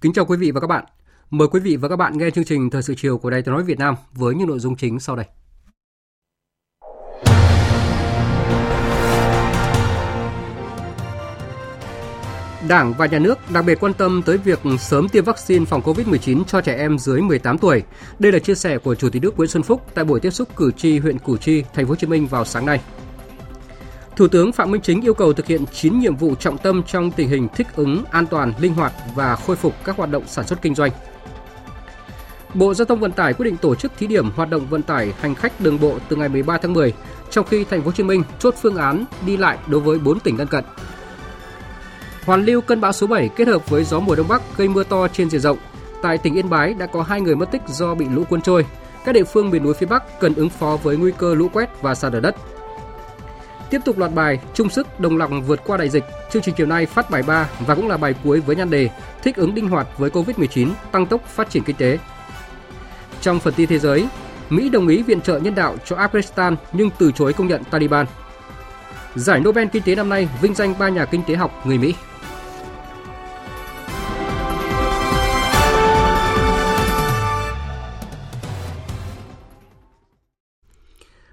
Kính chào quý vị và các bạn. Mời quý vị và các bạn nghe chương trình Thời sự chiều của Đài Tiếng nói Việt Nam với những nội dung chính sau đây. Đảng và nhà nước đặc biệt quan tâm tới việc sớm tiêm vaccine phòng COVID-19 cho trẻ em dưới 18 tuổi. Đây là chia sẻ của Chủ tịch nước Nguyễn Xuân Phúc tại buổi tiếp xúc cử tri huyện Củ Chi, thành phố Hồ Chí Minh vào sáng nay. Thủ tướng Phạm Minh Chính yêu cầu thực hiện 9 nhiệm vụ trọng tâm trong tình hình thích ứng, an toàn, linh hoạt và khôi phục các hoạt động sản xuất kinh doanh. Bộ Giao thông Vận tải quyết định tổ chức thí điểm hoạt động vận tải hành khách đường bộ từ ngày 13 tháng 10, trong khi thành phố Hồ Chí Minh chốt phương án đi lại đối với 4 tỉnh lân cận. Hoàn lưu cơn bão số 7 kết hợp với gió mùa đông bắc gây mưa to trên diện rộng. Tại tỉnh Yên Bái đã có hai người mất tích do bị lũ cuốn trôi. Các địa phương miền núi phía Bắc cần ứng phó với nguy cơ lũ quét và sạt lở đất. Tiếp tục loạt bài chung sức đồng lòng vượt qua đại dịch. Chương trình chiều nay phát bài 3 và cũng là bài cuối với nhan đề Thích ứng linh hoạt với Covid-19, tăng tốc phát triển kinh tế. Trong phần tin thế giới, Mỹ đồng ý viện trợ nhân đạo cho Afghanistan nhưng từ chối công nhận Taliban. Giải Nobel Kinh tế năm nay vinh danh ba nhà kinh tế học người Mỹ.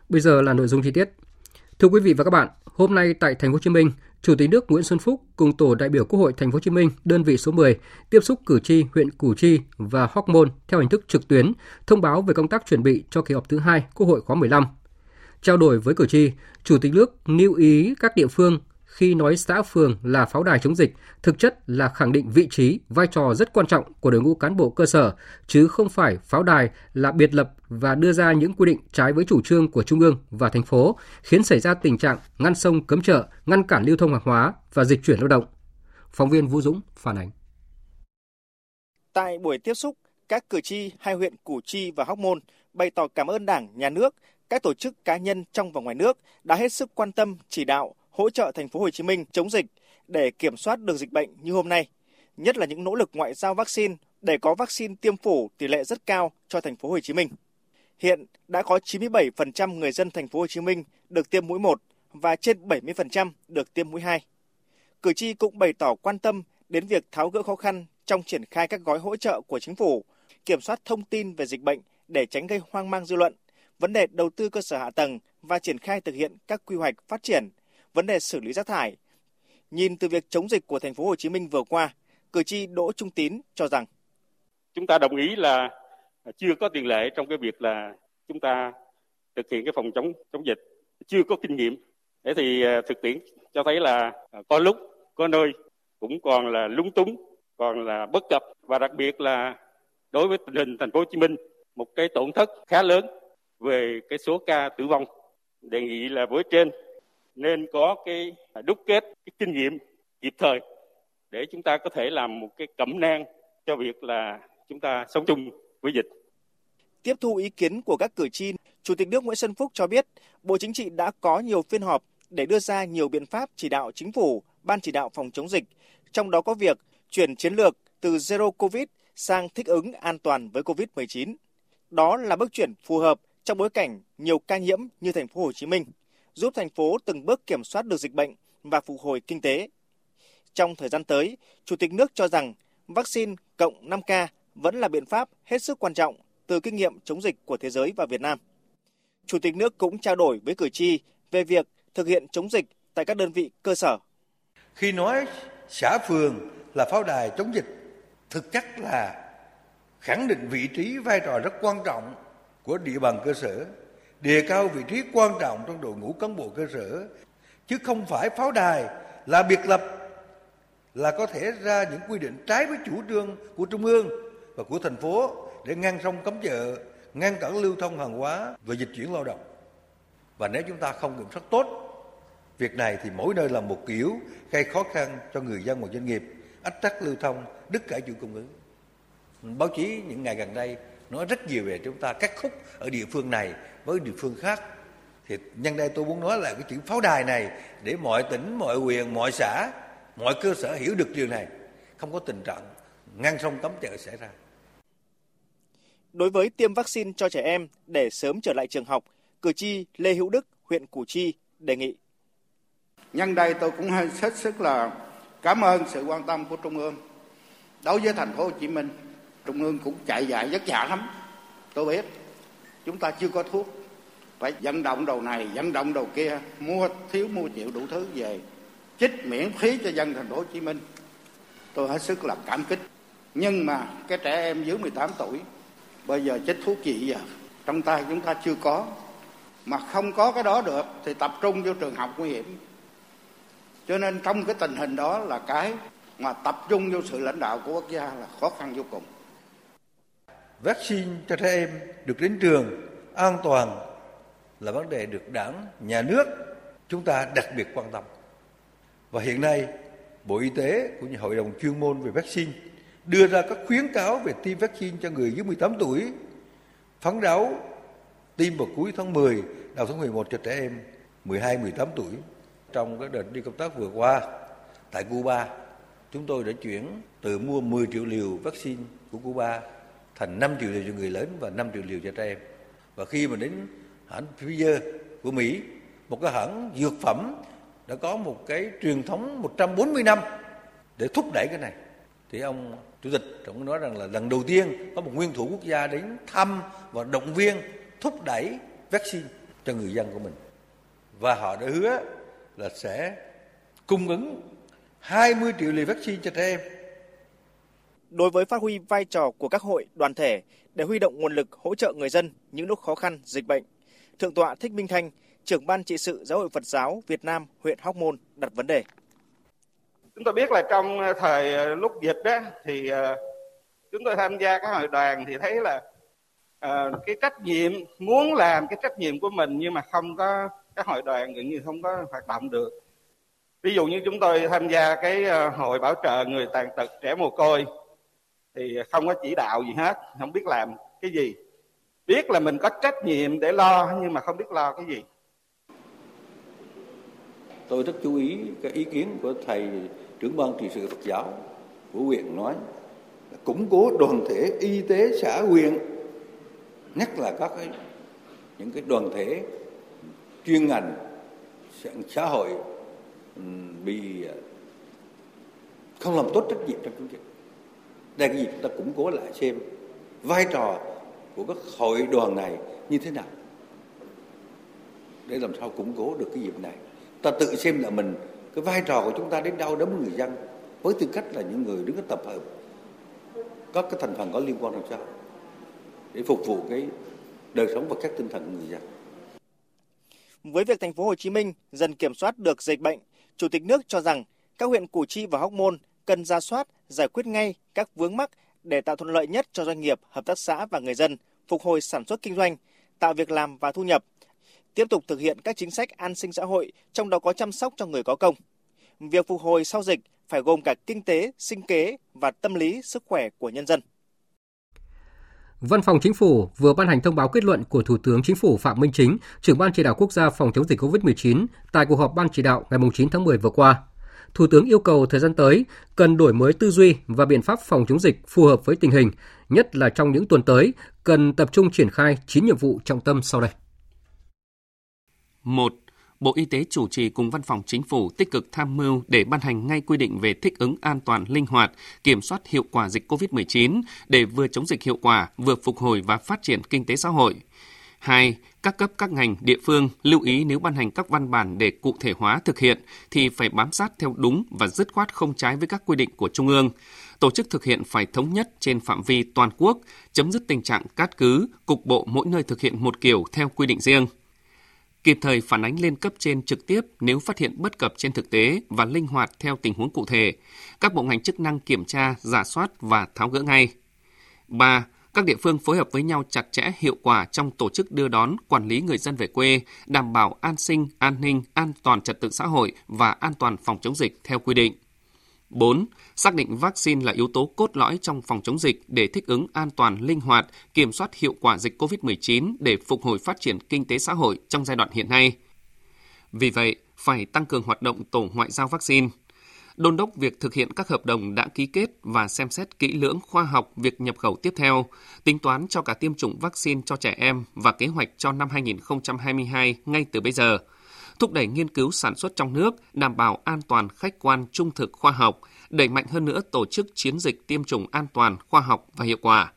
Bây giờ là nội dung chi tiết. Thưa quý vị và các bạn, hôm nay tại Thành phố Hồ Chí Minh, Chủ tịch nước Nguyễn Xuân Phúc cùng tổ đại biểu Quốc hội Thành phố Hồ Chí Minh đơn vị số 10 tiếp xúc cử tri huyện Củ Chi và Hóc Môn theo hình thức trực tuyến, thông báo về công tác chuẩn bị cho kỳ họp thứ hai Quốc hội khóa 15. Trao đổi với cử tri, Chủ tịch nước lưu ý các địa phương khi nói xã phường là pháo đài chống dịch, thực chất là khẳng định vị trí, vai trò rất quan trọng của đội ngũ cán bộ cơ sở, chứ không phải pháo đài là biệt lập và đưa ra những quy định trái với chủ trương của Trung ương và thành phố, khiến xảy ra tình trạng ngăn sông cấm chợ, ngăn cản lưu thông hàng hóa và dịch chuyển lao động. Phóng viên Vũ Dũng phản ánh. Tại buổi tiếp xúc, các cử tri hai huyện Củ Chi và Hóc Môn bày tỏ cảm ơn Đảng, Nhà nước, các tổ chức cá nhân trong và ngoài nước đã hết sức quan tâm, chỉ đạo, hỗ trợ thành phố Hồ Chí Minh chống dịch để kiểm soát được dịch bệnh như hôm nay, nhất là những nỗ lực ngoại giao vaccine để có vaccine tiêm phủ tỷ lệ rất cao cho thành phố Hồ Chí Minh. Hiện đã có 97% người dân thành phố Hồ Chí Minh được tiêm mũi 1 và trên 70% được tiêm mũi 2. Cử tri cũng bày tỏ quan tâm đến việc tháo gỡ khó khăn trong triển khai các gói hỗ trợ của chính phủ, kiểm soát thông tin về dịch bệnh để tránh gây hoang mang dư luận, vấn đề đầu tư cơ sở hạ tầng và triển khai thực hiện các quy hoạch phát triển vấn đề xử lý rác thải. Nhìn từ việc chống dịch của thành phố Hồ Chí Minh vừa qua, cử tri Đỗ Trung Tín cho rằng chúng ta đồng ý là chưa có tiền lệ trong cái việc là chúng ta thực hiện cái phòng chống chống dịch, chưa có kinh nghiệm. Thế thì à, thực tiễn cho thấy là à, có lúc, có nơi cũng còn là lúng túng, còn là bất cập và đặc biệt là đối với tình hình thành phố Hồ Chí Minh một cái tổn thất khá lớn về cái số ca tử vong. Đề nghị là với trên nên có cái đúc kết cái kinh nghiệm kịp thời để chúng ta có thể làm một cái cẩm nang cho việc là chúng ta sống chung với dịch. Tiếp thu ý kiến của các cử tri, Chủ tịch nước Nguyễn Xuân Phúc cho biết, Bộ Chính trị đã có nhiều phiên họp để đưa ra nhiều biện pháp chỉ đạo chính phủ, ban chỉ đạo phòng chống dịch, trong đó có việc chuyển chiến lược từ zero covid sang thích ứng an toàn với covid-19. Đó là bước chuyển phù hợp trong bối cảnh nhiều ca nhiễm như thành phố Hồ Chí Minh giúp thành phố từng bước kiểm soát được dịch bệnh và phục hồi kinh tế. Trong thời gian tới, Chủ tịch nước cho rằng vaccine cộng 5K vẫn là biện pháp hết sức quan trọng từ kinh nghiệm chống dịch của thế giới và Việt Nam. Chủ tịch nước cũng trao đổi với cử tri về việc thực hiện chống dịch tại các đơn vị cơ sở. Khi nói xã phường là pháo đài chống dịch, thực chất là khẳng định vị trí vai trò rất quan trọng của địa bàn cơ sở đề cao vị trí quan trọng trong đội ngũ cán bộ cơ sở chứ không phải pháo đài là biệt lập là có thể ra những quy định trái với chủ trương của trung ương và của thành phố để ngăn sông cấm chợ, ngăn cản lưu thông hàng hóa và dịch chuyển lao động. Và nếu chúng ta không kiểm soát tốt việc này thì mỗi nơi là một kiểu gây khó khăn cho người dân và doanh nghiệp, ách tắc lưu thông, đứt cả chuỗi cung ứng. Báo chí những ngày gần đây nói rất nhiều về chúng ta cắt khúc ở địa phương này với địa phương khác. Thì nhân đây tôi muốn nói là cái chữ pháo đài này để mọi tỉnh, mọi huyện, mọi xã, mọi cơ sở hiểu được điều này. Không có tình trạng ngăn sông cấm chợ xảy ra. Đối với tiêm vaccine cho trẻ em để sớm trở lại trường học, cử tri Lê Hữu Đức, huyện Củ Chi đề nghị. Nhân đây tôi cũng hết sức là cảm ơn sự quan tâm của Trung ương đối với thành phố Hồ Chí Minh. Trung ương cũng chạy dài vất vả lắm. Tôi biết chúng ta chưa có thuốc. Phải vận động đầu này, vận động đầu kia, mua thiếu, mua chịu đủ thứ về. Chích miễn phí cho dân thành phố Hồ Chí Minh. Tôi hết sức là cảm kích. Nhưng mà cái trẻ em dưới 18 tuổi, bây giờ chích thuốc gì giờ trong tay chúng ta chưa có. Mà không có cái đó được, thì tập trung vô trường học nguy hiểm. Cho nên trong cái tình hình đó là cái mà tập trung vô sự lãnh đạo của quốc gia là khó khăn vô cùng vaccine cho trẻ em được đến trường an toàn là vấn đề được đảng, nhà nước chúng ta đặc biệt quan tâm. Và hiện nay, bộ y tế cũng như hội đồng chuyên môn về vaccine đưa ra các khuyến cáo về tiêm vaccine cho người dưới 18 tuổi phấn đấu tiêm vào cuối tháng 10 đầu tháng 11 cho trẻ em 12 18 tuổi. Trong cái đợt đi công tác vừa qua, tại Cuba, chúng tôi đã chuyển từ mua 10 triệu liều vaccine của Cuba thành 5 triệu liều cho người lớn và 5 triệu liều cho trẻ em. Và khi mà đến hãng Pfizer của Mỹ, một cái hãng dược phẩm đã có một cái truyền thống 140 năm để thúc đẩy cái này. Thì ông chủ tịch cũng nói rằng là lần đầu tiên có một nguyên thủ quốc gia đến thăm và động viên thúc đẩy vaccine cho người dân của mình. Và họ đã hứa là sẽ cung ứng 20 triệu liều vaccine cho trẻ em đối với phát huy vai trò của các hội, đoàn thể để huy động nguồn lực hỗ trợ người dân những lúc khó khăn, dịch bệnh. Thượng tọa Thích Minh Thanh, trưởng ban trị sự Giáo hội Phật giáo Việt Nam huyện Hóc Môn đặt vấn đề. Chúng tôi biết là trong thời lúc dịch đó thì ờ, chúng tôi tham gia các hội đoàn thì thấy là uh, cái trách nhiệm muốn làm cái trách nhiệm của mình nhưng mà không có các hội đoàn gần như không có hoạt động được ví dụ như chúng tôi tham gia cái ờ, hội bảo trợ người tàn tật trẻ mồ côi thì không có chỉ đạo gì hết không biết làm cái gì. Biết là mình có trách nhiệm để lo nhưng mà không biết lo cái gì. Tôi rất chú ý cái ý kiến của thầy trưởng ban trị sự Phật giáo của huyện nói là củng cố đoàn thể y tế xã huyện nhất là các cái, những cái đoàn thể chuyên ngành xã hội bị không làm tốt trách nhiệm trong chống dịch đây cái gì chúng ta củng cố lại xem vai trò của các hội đoàn này như thế nào để làm sao củng cố được cái dịp này ta tự xem là mình cái vai trò của chúng ta đến đâu đối với người dân với tư cách là những người đứng ở tập hợp các cái thành phần có liên quan làm sao để phục vụ cái đời sống và các tinh thần của người dân. Với việc thành phố Hồ Chí Minh dần kiểm soát được dịch bệnh, Chủ tịch nước cho rằng các huyện Củ Chi và Hóc Môn cần ra soát, giải quyết ngay các vướng mắc để tạo thuận lợi nhất cho doanh nghiệp, hợp tác xã và người dân phục hồi sản xuất kinh doanh, tạo việc làm và thu nhập. Tiếp tục thực hiện các chính sách an sinh xã hội, trong đó có chăm sóc cho người có công. Việc phục hồi sau dịch phải gồm cả kinh tế, sinh kế và tâm lý, sức khỏe của nhân dân. Văn phòng Chính phủ vừa ban hành thông báo kết luận của Thủ tướng Chính phủ Phạm Minh Chính, trưởng ban chỉ đạo quốc gia phòng chống dịch COVID-19 tại cuộc họp ban chỉ đạo ngày 9 tháng 10 vừa qua. Thủ tướng yêu cầu thời gian tới cần đổi mới tư duy và biện pháp phòng chống dịch phù hợp với tình hình, nhất là trong những tuần tới cần tập trung triển khai 9 nhiệm vụ trọng tâm sau đây. 1. Bộ Y tế chủ trì cùng Văn phòng Chính phủ tích cực tham mưu để ban hành ngay quy định về thích ứng an toàn linh hoạt, kiểm soát hiệu quả dịch COVID-19 để vừa chống dịch hiệu quả, vừa phục hồi và phát triển kinh tế xã hội. 2. Các cấp các ngành, địa phương lưu ý nếu ban hành các văn bản để cụ thể hóa thực hiện thì phải bám sát theo đúng và dứt khoát không trái với các quy định của Trung ương. Tổ chức thực hiện phải thống nhất trên phạm vi toàn quốc, chấm dứt tình trạng cát cứ, cục bộ mỗi nơi thực hiện một kiểu theo quy định riêng. kịp thời phản ánh lên cấp trên trực tiếp nếu phát hiện bất cập trên thực tế và linh hoạt theo tình huống cụ thể. Các bộ ngành chức năng kiểm tra, giả soát và tháo gỡ ngay. 3 các địa phương phối hợp với nhau chặt chẽ hiệu quả trong tổ chức đưa đón, quản lý người dân về quê, đảm bảo an sinh, an ninh, an toàn trật tự xã hội và an toàn phòng chống dịch theo quy định. 4. Xác định vaccine là yếu tố cốt lõi trong phòng chống dịch để thích ứng an toàn, linh hoạt, kiểm soát hiệu quả dịch COVID-19 để phục hồi phát triển kinh tế xã hội trong giai đoạn hiện nay. Vì vậy, phải tăng cường hoạt động tổ ngoại giao vaccine – đôn đốc việc thực hiện các hợp đồng đã ký kết và xem xét kỹ lưỡng khoa học việc nhập khẩu tiếp theo, tính toán cho cả tiêm chủng vaccine cho trẻ em và kế hoạch cho năm 2022 ngay từ bây giờ, thúc đẩy nghiên cứu sản xuất trong nước, đảm bảo an toàn khách quan trung thực khoa học, đẩy mạnh hơn nữa tổ chức chiến dịch tiêm chủng an toàn, khoa học và hiệu quả.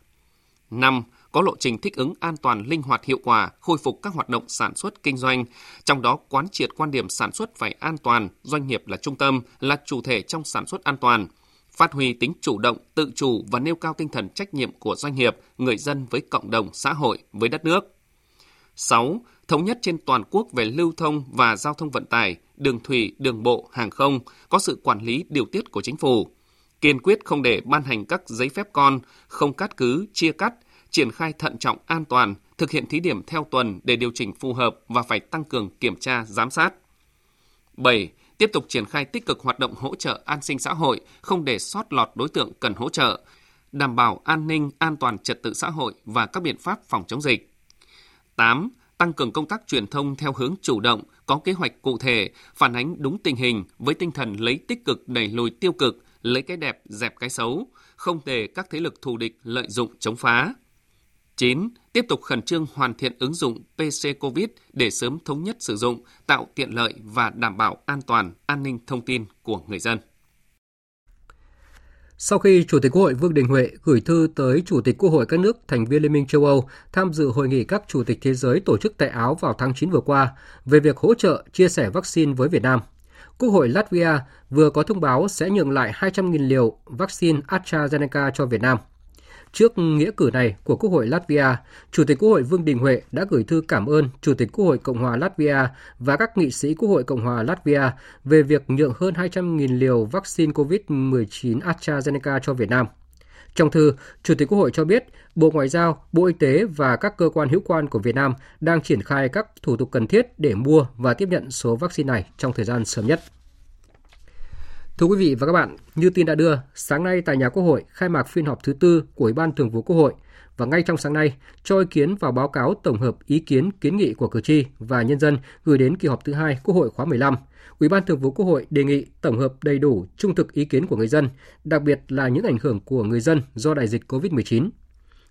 5 có lộ trình thích ứng an toàn, linh hoạt, hiệu quả, khôi phục các hoạt động sản xuất kinh doanh, trong đó quán triệt quan điểm sản xuất phải an toàn, doanh nghiệp là trung tâm, là chủ thể trong sản xuất an toàn, phát huy tính chủ động, tự chủ và nêu cao tinh thần trách nhiệm của doanh nghiệp, người dân với cộng đồng, xã hội, với đất nước. 6. Thống nhất trên toàn quốc về lưu thông và giao thông vận tải, đường thủy, đường bộ, hàng không, có sự quản lý điều tiết của chính phủ. Kiên quyết không để ban hành các giấy phép con, không cắt cứ, chia cắt, triển khai thận trọng an toàn, thực hiện thí điểm theo tuần để điều chỉnh phù hợp và phải tăng cường kiểm tra, giám sát. 7. Tiếp tục triển khai tích cực hoạt động hỗ trợ an sinh xã hội, không để sót lọt đối tượng cần hỗ trợ, đảm bảo an ninh, an toàn trật tự xã hội và các biện pháp phòng chống dịch. 8. Tăng cường công tác truyền thông theo hướng chủ động, có kế hoạch cụ thể, phản ánh đúng tình hình với tinh thần lấy tích cực đẩy lùi tiêu cực, lấy cái đẹp dẹp cái xấu, không để các thế lực thù địch lợi dụng chống phá. 9. Tiếp tục khẩn trương hoàn thiện ứng dụng PC COVID để sớm thống nhất sử dụng, tạo tiện lợi và đảm bảo an toàn, an ninh thông tin của người dân. Sau khi Chủ tịch Quốc hội Vương Đình Huệ gửi thư tới Chủ tịch Quốc hội các nước thành viên Liên minh châu Âu tham dự hội nghị các Chủ tịch Thế giới tổ chức tại Áo vào tháng 9 vừa qua về việc hỗ trợ chia sẻ vaccine với Việt Nam, Quốc hội Latvia vừa có thông báo sẽ nhượng lại 200.000 liều vaccine AstraZeneca cho Việt Nam – Trước nghĩa cử này của Quốc hội Latvia, Chủ tịch Quốc hội Vương Đình Huệ đã gửi thư cảm ơn Chủ tịch Quốc hội Cộng hòa Latvia và các nghị sĩ Quốc hội Cộng hòa Latvia về việc nhượng hơn 200.000 liều vaccine COVID-19 AstraZeneca cho Việt Nam. Trong thư, Chủ tịch Quốc hội cho biết Bộ Ngoại giao, Bộ Y tế và các cơ quan hữu quan của Việt Nam đang triển khai các thủ tục cần thiết để mua và tiếp nhận số vaccine này trong thời gian sớm nhất. Thưa quý vị và các bạn, như tin đã đưa, sáng nay tại nhà Quốc hội khai mạc phiên họp thứ tư của Ủy ban Thường vụ Quốc hội và ngay trong sáng nay cho ý kiến vào báo cáo tổng hợp ý kiến kiến nghị của cử tri và nhân dân gửi đến kỳ họp thứ hai Quốc hội khóa 15. Ủy ban Thường vụ Quốc hội đề nghị tổng hợp đầy đủ trung thực ý kiến của người dân, đặc biệt là những ảnh hưởng của người dân do đại dịch COVID-19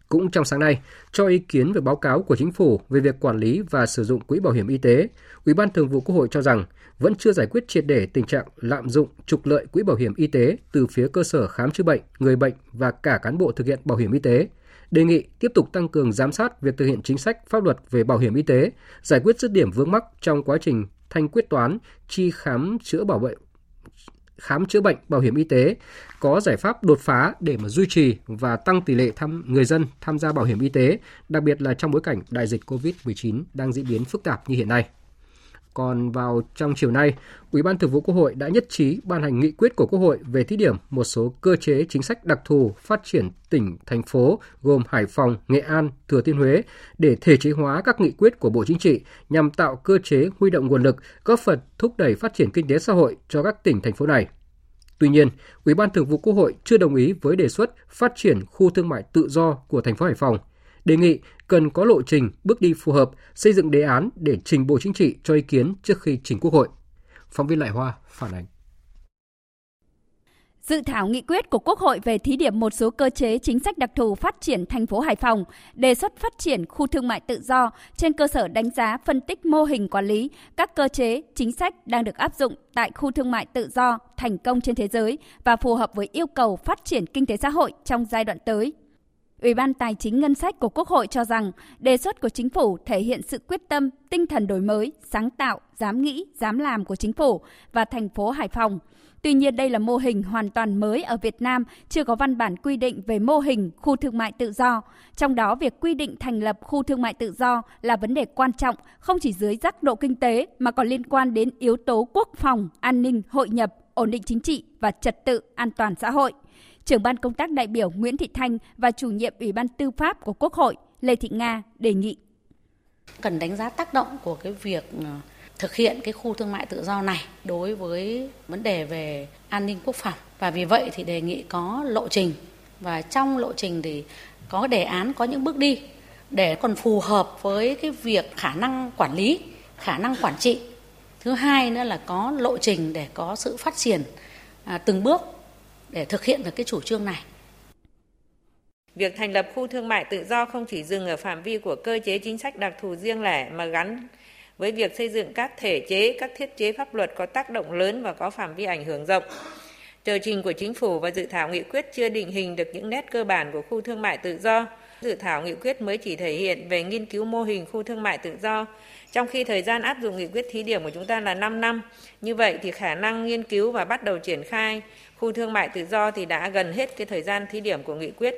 cũng trong sáng nay, cho ý kiến về báo cáo của chính phủ về việc quản lý và sử dụng quỹ bảo hiểm y tế, Ủy ban Thường vụ Quốc hội cho rằng vẫn chưa giải quyết triệt để tình trạng lạm dụng trục lợi quỹ bảo hiểm y tế từ phía cơ sở khám chữa bệnh, người bệnh và cả cán bộ thực hiện bảo hiểm y tế. Đề nghị tiếp tục tăng cường giám sát việc thực hiện chính sách pháp luật về bảo hiểm y tế, giải quyết dứt điểm vướng mắc trong quá trình thanh quyết toán, chi khám chữa bảo vệ khám chữa bệnh bảo hiểm y tế có giải pháp đột phá để mà duy trì và tăng tỷ lệ tham người dân tham gia bảo hiểm y tế, đặc biệt là trong bối cảnh đại dịch COVID-19 đang diễn biến phức tạp như hiện nay. Còn vào trong chiều nay, Ủy ban Thường vụ Quốc hội đã nhất trí ban hành nghị quyết của Quốc hội về thí điểm một số cơ chế chính sách đặc thù phát triển tỉnh, thành phố gồm Hải Phòng, Nghệ An, Thừa Thiên Huế để thể chế hóa các nghị quyết của Bộ Chính trị nhằm tạo cơ chế huy động nguồn lực, góp phần thúc đẩy phát triển kinh tế xã hội cho các tỉnh, thành phố này. Tuy nhiên, Ủy ban Thường vụ Quốc hội chưa đồng ý với đề xuất phát triển khu thương mại tự do của thành phố Hải Phòng – đề nghị cần có lộ trình, bước đi phù hợp, xây dựng đề án để trình Bộ Chính trị cho ý kiến trước khi trình Quốc hội. Phóng viên Lại Hoa phản ánh. Dự thảo nghị quyết của Quốc hội về thí điểm một số cơ chế chính sách đặc thù phát triển thành phố Hải Phòng, đề xuất phát triển khu thương mại tự do trên cơ sở đánh giá phân tích mô hình quản lý, các cơ chế, chính sách đang được áp dụng tại khu thương mại tự do thành công trên thế giới và phù hợp với yêu cầu phát triển kinh tế xã hội trong giai đoạn tới. Ủy ban Tài chính Ngân sách của Quốc hội cho rằng đề xuất của chính phủ thể hiện sự quyết tâm, tinh thần đổi mới, sáng tạo, dám nghĩ, dám làm của chính phủ và thành phố Hải Phòng. Tuy nhiên đây là mô hình hoàn toàn mới ở Việt Nam, chưa có văn bản quy định về mô hình khu thương mại tự do. Trong đó việc quy định thành lập khu thương mại tự do là vấn đề quan trọng, không chỉ dưới giác độ kinh tế mà còn liên quan đến yếu tố quốc phòng, an ninh, hội nhập, ổn định chính trị và trật tự an toàn xã hội trưởng ban công tác đại biểu Nguyễn Thị Thanh và chủ nhiệm Ủy ban Tư pháp của Quốc hội Lê Thị Nga đề nghị. Cần đánh giá tác động của cái việc ờ, thực hiện cái khu thương mại tự do này đối với vấn đề về an ninh quốc phòng. Và vì vậy thì đề nghị có lộ trình. Và trong lộ trình thì có đề án có những bước đi để còn phù hợp với cái việc khả năng quản lý khả năng quản trị. Thứ hai nữa là có lộ trình để có sự phát triển à, từng bước để thực hiện được cái chủ trương này. Việc thành lập khu thương mại tự do không chỉ dừng ở phạm vi của cơ chế chính sách đặc thù riêng lẻ mà gắn với việc xây dựng các thể chế, các thiết chế pháp luật có tác động lớn và có phạm vi ảnh hưởng rộng. Tờ trình của chính phủ và dự thảo nghị quyết chưa định hình được những nét cơ bản của khu thương mại tự do. Dự thảo nghị quyết mới chỉ thể hiện về nghiên cứu mô hình khu thương mại tự do, trong khi thời gian áp dụng nghị quyết thí điểm của chúng ta là 5 năm. Như vậy thì khả năng nghiên cứu và bắt đầu triển khai khu thương mại tự do thì đã gần hết cái thời gian thí điểm của nghị quyết.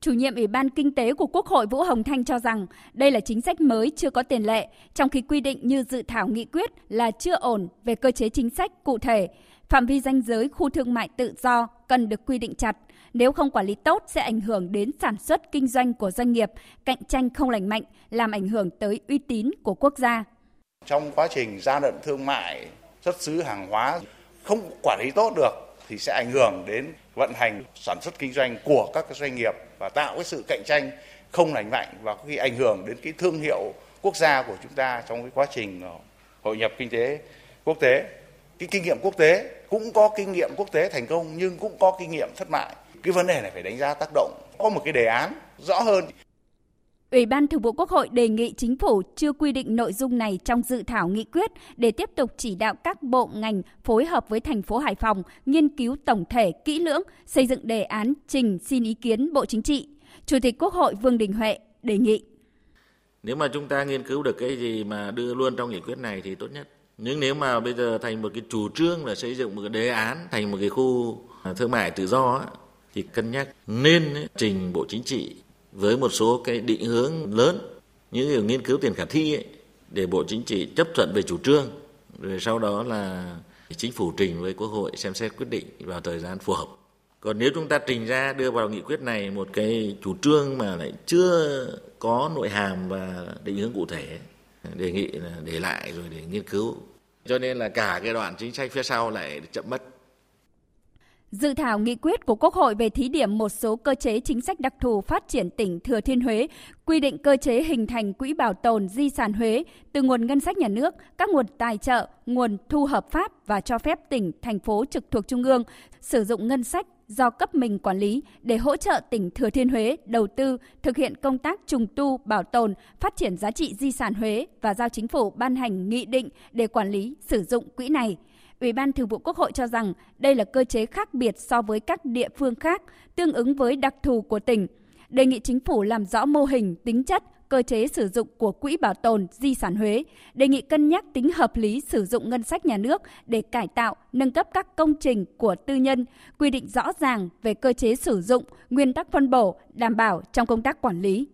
Chủ nhiệm Ủy ban Kinh tế của Quốc hội Vũ Hồng Thanh cho rằng đây là chính sách mới chưa có tiền lệ, trong khi quy định như dự thảo nghị quyết là chưa ổn về cơ chế chính sách cụ thể. Phạm vi danh giới khu thương mại tự do cần được quy định chặt, nếu không quản lý tốt sẽ ảnh hưởng đến sản xuất kinh doanh của doanh nghiệp, cạnh tranh không lành mạnh, làm ảnh hưởng tới uy tín của quốc gia. Trong quá trình gian lận thương mại, xuất xứ hàng hóa không quản lý tốt được thì sẽ ảnh hưởng đến vận hành sản xuất kinh doanh của các doanh nghiệp và tạo cái sự cạnh tranh không lành mạnh và có khi ảnh hưởng đến cái thương hiệu quốc gia của chúng ta trong cái quá trình ờ, hội nhập kinh tế quốc tế. Cái kinh nghiệm quốc tế cũng có kinh nghiệm quốc tế thành công nhưng cũng có kinh nghiệm thất bại. Cái vấn đề này phải đánh giá tác động, có một cái đề án rõ hơn. Ủy ban Thường vụ Quốc hội đề nghị chính phủ chưa quy định nội dung này trong dự thảo nghị quyết để tiếp tục chỉ đạo các bộ ngành phối hợp với thành phố Hải Phòng nghiên cứu tổng thể kỹ lưỡng, xây dựng đề án trình xin ý kiến Bộ Chính trị. Chủ tịch Quốc hội Vương Đình Huệ đề nghị. Nếu mà chúng ta nghiên cứu được cái gì mà đưa luôn trong nghị quyết này thì tốt nhất. Nhưng nếu mà bây giờ thành một cái chủ trương là xây dựng một cái đề án thành một cái khu thương mại tự do thì cân nhắc nên trình Bộ Chính trị với một số cái định hướng lớn như nghiên cứu tiền khả thi ấy, để Bộ Chính trị chấp thuận về chủ trương rồi sau đó là chính phủ trình với Quốc hội xem xét quyết định vào thời gian phù hợp. Còn nếu chúng ta trình ra đưa vào nghị quyết này một cái chủ trương mà lại chưa có nội hàm và định hướng cụ thể đề nghị là để lại rồi để nghiên cứu. Cho nên là cả cái đoạn chính sách phía sau lại chậm mất. Dự thảo nghị quyết của Quốc hội về thí điểm một số cơ chế chính sách đặc thù phát triển tỉnh Thừa Thiên Huế, quy định cơ chế hình thành quỹ bảo tồn di sản Huế từ nguồn ngân sách nhà nước, các nguồn tài trợ, nguồn thu hợp pháp và cho phép tỉnh, thành phố trực thuộc Trung ương sử dụng ngân sách do cấp mình quản lý để hỗ trợ tỉnh Thừa Thiên Huế đầu tư thực hiện công tác trùng tu, bảo tồn, phát triển giá trị di sản Huế và giao chính phủ ban hành nghị định để quản lý sử dụng quỹ này. Ủy ban Thường vụ Quốc hội cho rằng đây là cơ chế khác biệt so với các địa phương khác, tương ứng với đặc thù của tỉnh. Đề nghị chính phủ làm rõ mô hình, tính chất, cơ chế sử dụng của Quỹ Bảo tồn Di sản Huế, đề nghị cân nhắc tính hợp lý sử dụng ngân sách nhà nước để cải tạo, nâng cấp các công trình của tư nhân, quy định rõ ràng về cơ chế sử dụng, nguyên tắc phân bổ, đảm bảo trong công tác quản lý.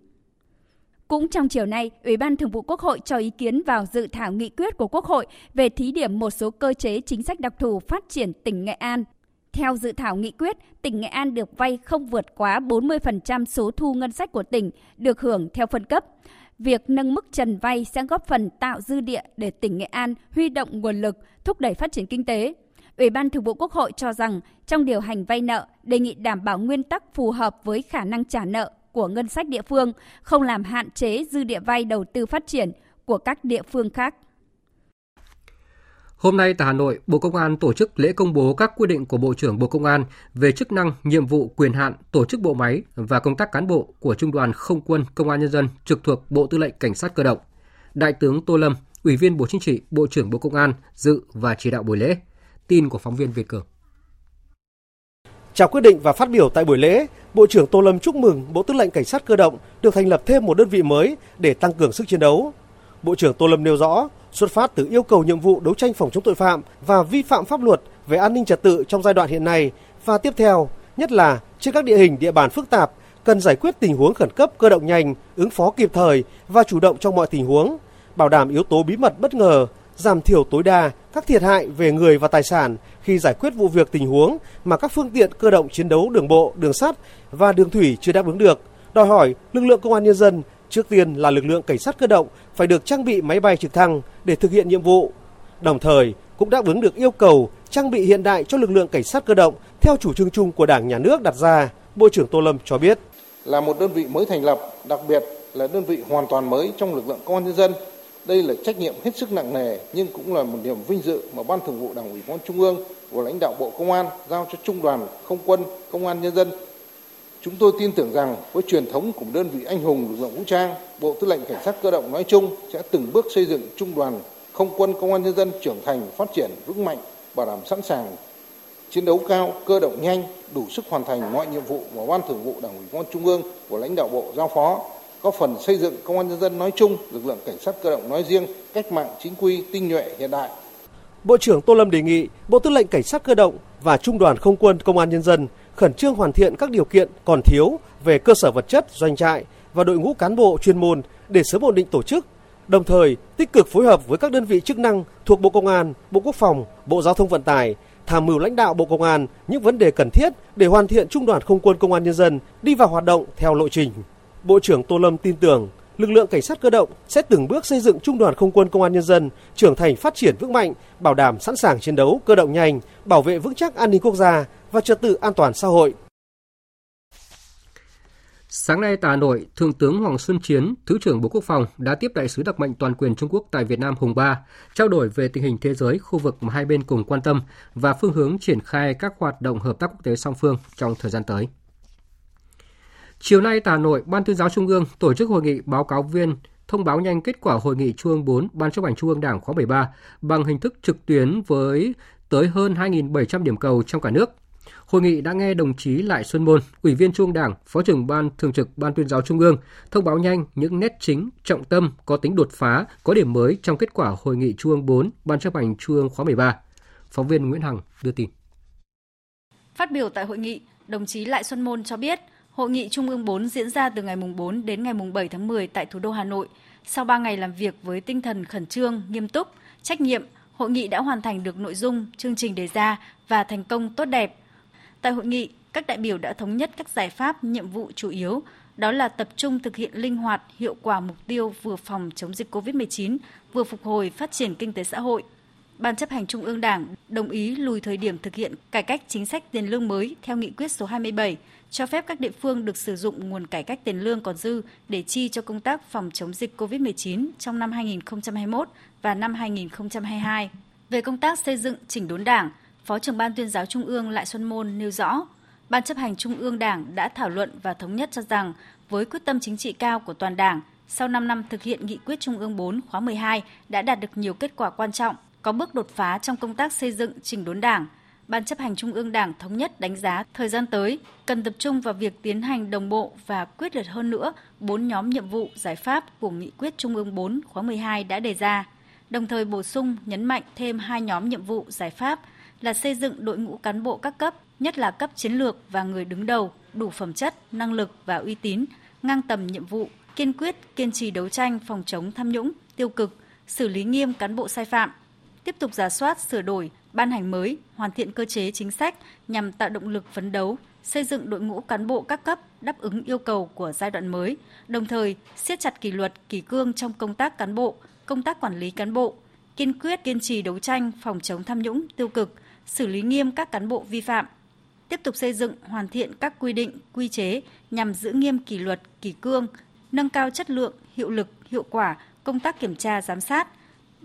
Cũng trong chiều nay, Ủy ban Thường vụ Quốc hội cho ý kiến vào dự thảo nghị quyết của Quốc hội về thí điểm một số cơ chế chính sách đặc thù phát triển tỉnh Nghệ An. Theo dự thảo nghị quyết, tỉnh Nghệ An được vay không vượt quá 40% số thu ngân sách của tỉnh được hưởng theo phân cấp. Việc nâng mức trần vay sẽ góp phần tạo dư địa để tỉnh Nghệ An huy động nguồn lực, thúc đẩy phát triển kinh tế. Ủy ban Thường vụ Quốc hội cho rằng trong điều hành vay nợ, đề nghị đảm bảo nguyên tắc phù hợp với khả năng trả nợ của ngân sách địa phương, không làm hạn chế dư địa vay đầu tư phát triển của các địa phương khác. Hôm nay tại Hà Nội, Bộ Công an tổ chức lễ công bố các quy định của Bộ trưởng Bộ Công an về chức năng, nhiệm vụ, quyền hạn, tổ chức bộ máy và công tác cán bộ của Trung đoàn Không quân Công an Nhân dân trực thuộc Bộ Tư lệnh Cảnh sát Cơ động. Đại tướng Tô Lâm, Ủy viên Bộ Chính trị, Bộ trưởng Bộ Công an dự và chỉ đạo buổi lễ. Tin của phóng viên Việt Cường. Chào quyết định và phát biểu tại buổi lễ, Bộ trưởng Tô Lâm chúc mừng Bộ Tư lệnh Cảnh sát cơ động được thành lập thêm một đơn vị mới để tăng cường sức chiến đấu. Bộ trưởng Tô Lâm nêu rõ, xuất phát từ yêu cầu nhiệm vụ đấu tranh phòng chống tội phạm và vi phạm pháp luật về an ninh trật tự trong giai đoạn hiện nay và tiếp theo, nhất là trên các địa hình địa bàn phức tạp, cần giải quyết tình huống khẩn cấp cơ động nhanh, ứng phó kịp thời và chủ động trong mọi tình huống, bảo đảm yếu tố bí mật bất ngờ, giảm thiểu tối đa các thiệt hại về người và tài sản khi giải quyết vụ việc tình huống mà các phương tiện cơ động chiến đấu đường bộ, đường sắt và đường thủy chưa đáp ứng được. Đòi hỏi lực lượng công an nhân dân trước tiên là lực lượng cảnh sát cơ động phải được trang bị máy bay trực thăng để thực hiện nhiệm vụ. Đồng thời cũng đáp ứng được yêu cầu trang bị hiện đại cho lực lượng cảnh sát cơ động theo chủ trương chung của Đảng nhà nước đặt ra, Bộ trưởng Tô Lâm cho biết. Là một đơn vị mới thành lập, đặc biệt là đơn vị hoàn toàn mới trong lực lượng công an nhân dân. Đây là trách nhiệm hết sức nặng nề nhưng cũng là một niềm vinh dự mà Ban Thường vụ Đảng ủy Công an Trung ương của lãnh đạo Bộ Công an giao cho Trung đoàn Không quân Công an Nhân dân. Chúng tôi tin tưởng rằng với truyền thống của đơn vị anh hùng lực lượng vũ trang, Bộ Tư lệnh Cảnh sát cơ động nói chung sẽ từng bước xây dựng Trung đoàn Không quân Công an Nhân dân trưởng thành, phát triển vững mạnh, bảo đảm sẵn sàng chiến đấu cao, cơ động nhanh, đủ sức hoàn thành mọi nhiệm vụ mà Ban Thường vụ Đảng ủy Công an Trung ương của lãnh đạo Bộ giao phó, có phần xây dựng công an nhân dân nói chung, lực lượng cảnh sát cơ động nói riêng, cách mạng chính quy, tinh nhuệ hiện đại. Bộ trưởng Tô Lâm đề nghị Bộ Tư lệnh Cảnh sát cơ động và Trung đoàn Không quân Công an nhân dân khẩn trương hoàn thiện các điều kiện còn thiếu về cơ sở vật chất, doanh trại và đội ngũ cán bộ chuyên môn để sớm ổn định tổ chức, đồng thời tích cực phối hợp với các đơn vị chức năng thuộc Bộ Công an, Bộ Quốc phòng, Bộ Giao thông Vận tải tham mưu lãnh đạo Bộ Công an những vấn đề cần thiết để hoàn thiện Trung đoàn Không quân Công an Nhân dân đi vào hoạt động theo lộ trình. Bộ trưởng Tô Lâm tin tưởng lực lượng cảnh sát cơ động sẽ từng bước xây dựng Trung đoàn Không quân Công an Nhân dân trưởng thành phát triển vững mạnh, bảo đảm sẵn sàng chiến đấu cơ động nhanh, bảo vệ vững chắc an ninh quốc gia và trật tự an toàn xã hội. Sáng nay tại Hà Nội, Thượng tướng Hoàng Xuân Chiến, Thứ trưởng Bộ Quốc phòng đã tiếp đại sứ đặc mệnh toàn quyền Trung Quốc tại Việt Nam Hùng Ba, trao đổi về tình hình thế giới, khu vực mà hai bên cùng quan tâm và phương hướng triển khai các hoạt động hợp tác quốc tế song phương trong thời gian tới. Chiều nay tại Hà Nội, Ban tuyên giáo Trung ương tổ chức hội nghị báo cáo viên thông báo nhanh kết quả hội nghị Trung ương 4 Ban chấp hành Trung ương Đảng khóa 13 bằng hình thức trực tuyến với tới hơn 2.700 điểm cầu trong cả nước. Hội nghị đã nghe đồng chí Lại Xuân Môn, Ủy viên Trung ương Đảng, Phó trưởng Ban Thường trực Ban tuyên giáo Trung ương, thông báo nhanh những nét chính, trọng tâm, có tính đột phá, có điểm mới trong kết quả Hội nghị Trung ương 4 Ban chấp hành Trung ương khóa 13. Phóng viên Nguyễn Hằng đưa tin. Phát biểu tại hội nghị, đồng chí Lại Xuân Môn cho biết, Hội nghị Trung ương 4 diễn ra từ ngày 4 đến ngày 7 tháng 10 tại thủ đô Hà Nội. Sau 3 ngày làm việc với tinh thần khẩn trương, nghiêm túc, trách nhiệm, hội nghị đã hoàn thành được nội dung, chương trình đề ra và thành công tốt đẹp. Tại hội nghị, các đại biểu đã thống nhất các giải pháp, nhiệm vụ chủ yếu, đó là tập trung thực hiện linh hoạt, hiệu quả mục tiêu vừa phòng chống dịch COVID-19, vừa phục hồi phát triển kinh tế xã hội. Ban chấp hành Trung ương Đảng đồng ý lùi thời điểm thực hiện cải cách chính sách tiền lương mới theo nghị quyết số 27 cho phép các địa phương được sử dụng nguồn cải cách tiền lương còn dư để chi cho công tác phòng chống dịch COVID-19 trong năm 2021 và năm 2022. Về công tác xây dựng chỉnh đốn Đảng, Phó trưởng Ban tuyên giáo Trung ương Lại Xuân Môn nêu rõ, Ban chấp hành Trung ương Đảng đã thảo luận và thống nhất cho rằng với quyết tâm chính trị cao của toàn Đảng, sau 5 năm thực hiện nghị quyết Trung ương 4 khóa 12 đã đạt được nhiều kết quả quan trọng, có bước đột phá trong công tác xây dựng chỉnh đốn Đảng, Ban chấp hành Trung ương Đảng thống nhất đánh giá thời gian tới cần tập trung vào việc tiến hành đồng bộ và quyết liệt hơn nữa bốn nhóm nhiệm vụ giải pháp của Nghị quyết Trung ương 4 khóa 12 đã đề ra, đồng thời bổ sung nhấn mạnh thêm hai nhóm nhiệm vụ giải pháp là xây dựng đội ngũ cán bộ các cấp, nhất là cấp chiến lược và người đứng đầu đủ phẩm chất, năng lực và uy tín, ngang tầm nhiệm vụ, kiên quyết kiên trì đấu tranh phòng chống tham nhũng, tiêu cực, xử lý nghiêm cán bộ sai phạm, tiếp tục giả soát, sửa đổi, ban hành mới, hoàn thiện cơ chế chính sách nhằm tạo động lực phấn đấu, xây dựng đội ngũ cán bộ các cấp đáp ứng yêu cầu của giai đoạn mới, đồng thời siết chặt kỷ luật, kỷ cương trong công tác cán bộ, công tác quản lý cán bộ, kiên quyết kiên trì đấu tranh phòng chống tham nhũng tiêu cực, xử lý nghiêm các cán bộ vi phạm, tiếp tục xây dựng hoàn thiện các quy định, quy chế nhằm giữ nghiêm kỷ luật, kỷ cương, nâng cao chất lượng, hiệu lực, hiệu quả công tác kiểm tra giám sát.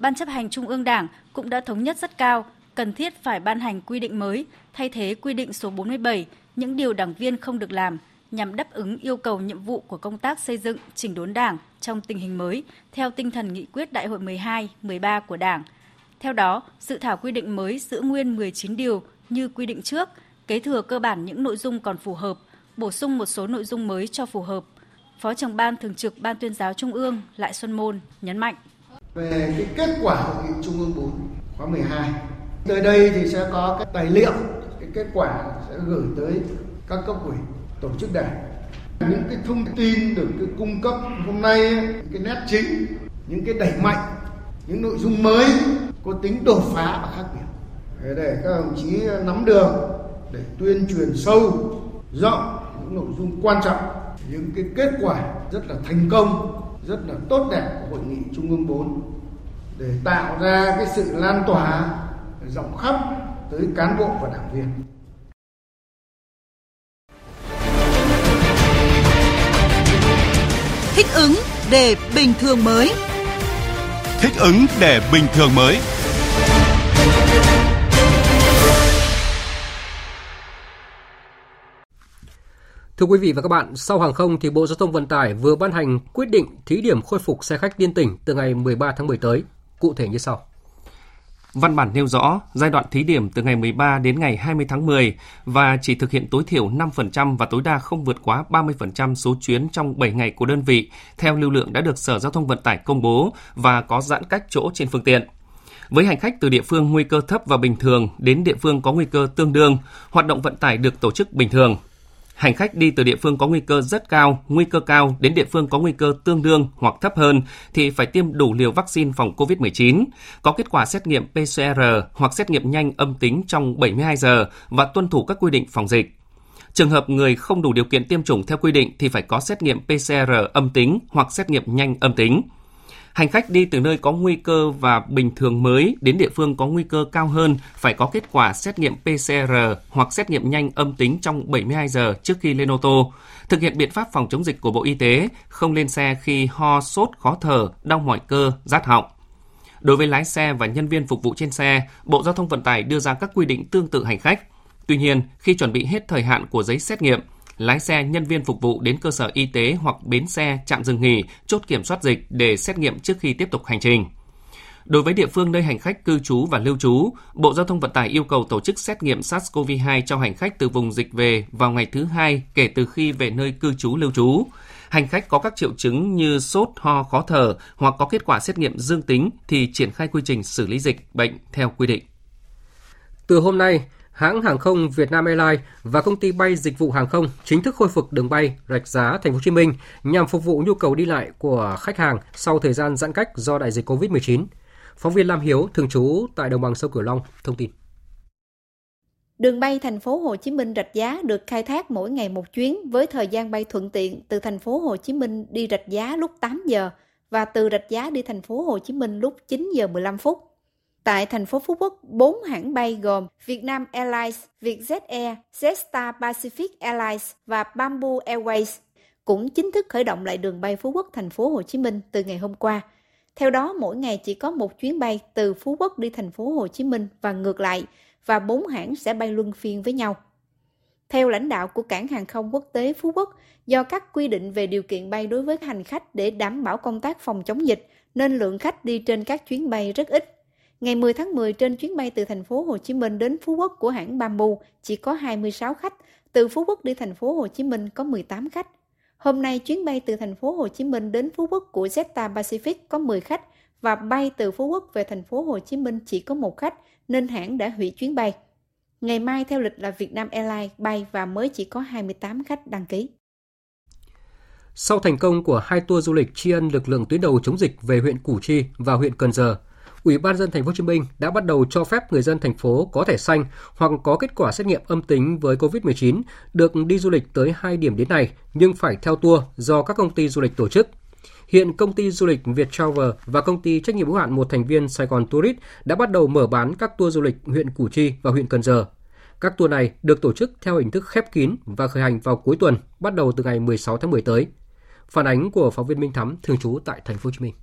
Ban chấp hành Trung ương Đảng cũng đã thống nhất rất cao cần thiết phải ban hành quy định mới thay thế quy định số 47 những điều đảng viên không được làm nhằm đáp ứng yêu cầu nhiệm vụ của công tác xây dựng chỉnh đốn Đảng trong tình hình mới theo tinh thần nghị quyết Đại hội 12, 13 của Đảng. Theo đó, dự thảo quy định mới giữ nguyên 19 điều như quy định trước, kế thừa cơ bản những nội dung còn phù hợp, bổ sung một số nội dung mới cho phù hợp. Phó trưởng ban thường trực Ban tuyên giáo Trung ương Lại Xuân Môn nhấn mạnh. Về cái kết quả hội nghị Trung ương 4 khóa 12, tới đây thì sẽ có các tài liệu, cái kết quả sẽ gửi tới các cấp ủy, tổ chức đảng. Những cái thông tin được cái cung cấp hôm nay, cái nét chính, những cái đẩy mạnh, những nội dung mới có tính đột phá và khác biệt. Để các đồng chí nắm được để tuyên truyền sâu rộng những nội dung quan trọng những cái kết quả rất là thành công rất là tốt đẹp của hội nghị trung ương 4 để tạo ra cái sự lan tỏa rộng khắp tới cán bộ và đảng viên. Thích ứng để bình thường mới. Thích ứng để bình thường mới. Thưa quý vị và các bạn, sau hàng không thì Bộ Giao thông Vận tải vừa ban hành quyết định thí điểm khôi phục xe khách liên tỉnh từ ngày 13 tháng 10 tới. Cụ thể như sau. Văn bản nêu rõ giai đoạn thí điểm từ ngày 13 đến ngày 20 tháng 10 và chỉ thực hiện tối thiểu 5% và tối đa không vượt quá 30% số chuyến trong 7 ngày của đơn vị theo lưu lượng đã được Sở Giao thông Vận tải công bố và có giãn cách chỗ trên phương tiện. Với hành khách từ địa phương nguy cơ thấp và bình thường đến địa phương có nguy cơ tương đương, hoạt động vận tải được tổ chức bình thường – Hành khách đi từ địa phương có nguy cơ rất cao, nguy cơ cao đến địa phương có nguy cơ tương đương hoặc thấp hơn thì phải tiêm đủ liều vaccine phòng COVID-19, có kết quả xét nghiệm PCR hoặc xét nghiệm nhanh âm tính trong 72 giờ và tuân thủ các quy định phòng dịch. Trường hợp người không đủ điều kiện tiêm chủng theo quy định thì phải có xét nghiệm PCR âm tính hoặc xét nghiệm nhanh âm tính. Hành khách đi từ nơi có nguy cơ và bình thường mới đến địa phương có nguy cơ cao hơn phải có kết quả xét nghiệm PCR hoặc xét nghiệm nhanh âm tính trong 72 giờ trước khi lên ô tô. Thực hiện biện pháp phòng chống dịch của Bộ Y tế, không lên xe khi ho, sốt, khó thở, đau mỏi cơ, rát họng. Đối với lái xe và nhân viên phục vụ trên xe, Bộ Giao thông Vận tải đưa ra các quy định tương tự hành khách. Tuy nhiên, khi chuẩn bị hết thời hạn của giấy xét nghiệm, lái xe, nhân viên phục vụ đến cơ sở y tế hoặc bến xe, trạm dừng nghỉ, chốt kiểm soát dịch để xét nghiệm trước khi tiếp tục hành trình. Đối với địa phương nơi hành khách cư trú và lưu trú, Bộ Giao thông Vận tải yêu cầu tổ chức xét nghiệm SARS-CoV-2 cho hành khách từ vùng dịch về vào ngày thứ hai kể từ khi về nơi cư trú lưu trú. Hành khách có các triệu chứng như sốt, ho, khó thở hoặc có kết quả xét nghiệm dương tính thì triển khai quy trình xử lý dịch bệnh theo quy định. Từ hôm nay, hãng hàng không Vietnam Airlines và công ty bay dịch vụ hàng không chính thức khôi phục đường bay Rạch Giá Thành phố Hồ Chí Minh nhằm phục vụ nhu cầu đi lại của khách hàng sau thời gian giãn cách do đại dịch Covid-19. Phóng viên Lam Hiếu, thường trú tại đồng bằng sông Cửu Long, thông tin. Đường bay thành phố Hồ Chí Minh Rạch Giá được khai thác mỗi ngày một chuyến với thời gian bay thuận tiện từ thành phố Hồ Chí Minh đi Rạch Giá lúc 8 giờ và từ Rạch Giá đi thành phố Hồ Chí Minh lúc 9 giờ 15 phút. Tại thành phố Phú Quốc, bốn hãng bay gồm Vietnam Airlines, Vietjet Air, Jetstar Pacific Airlines và Bamboo Airways cũng chính thức khởi động lại đường bay Phú Quốc thành phố Hồ Chí Minh từ ngày hôm qua. Theo đó, mỗi ngày chỉ có một chuyến bay từ Phú Quốc đi thành phố Hồ Chí Minh và ngược lại, và bốn hãng sẽ bay luân phiên với nhau. Theo lãnh đạo của cảng hàng không quốc tế Phú Quốc, do các quy định về điều kiện bay đối với hành khách để đảm bảo công tác phòng chống dịch, nên lượng khách đi trên các chuyến bay rất ít. Ngày 10 tháng 10 trên chuyến bay từ thành phố Hồ Chí Minh đến Phú Quốc của hãng Bamboo chỉ có 26 khách, từ Phú Quốc đi thành phố Hồ Chí Minh có 18 khách. Hôm nay chuyến bay từ thành phố Hồ Chí Minh đến Phú Quốc của Zeta Pacific có 10 khách và bay từ Phú Quốc về thành phố Hồ Chí Minh chỉ có một khách nên hãng đã hủy chuyến bay. Ngày mai theo lịch là Vietnam Airlines bay và mới chỉ có 28 khách đăng ký. Sau thành công của hai tour du lịch tri ân lực lượng tuyến đầu chống dịch về huyện Củ Chi và huyện Cần Giờ, Ủy ban dân thành phố Hồ Chí Minh đã bắt đầu cho phép người dân thành phố có thẻ xanh hoặc có kết quả xét nghiệm âm tính với COVID-19 được đi du lịch tới hai điểm đến này nhưng phải theo tour do các công ty du lịch tổ chức. Hiện công ty du lịch Việt Travel và công ty trách nhiệm hữu hạn một thành viên Sài Gòn Tourist đã bắt đầu mở bán các tour du lịch huyện Củ Chi và huyện Cần Giờ. Các tour này được tổ chức theo hình thức khép kín và khởi hành vào cuối tuần, bắt đầu từ ngày 16 tháng 10 tới. Phản ánh của phóng viên Minh Thắm thường trú tại thành phố Hồ Chí Minh.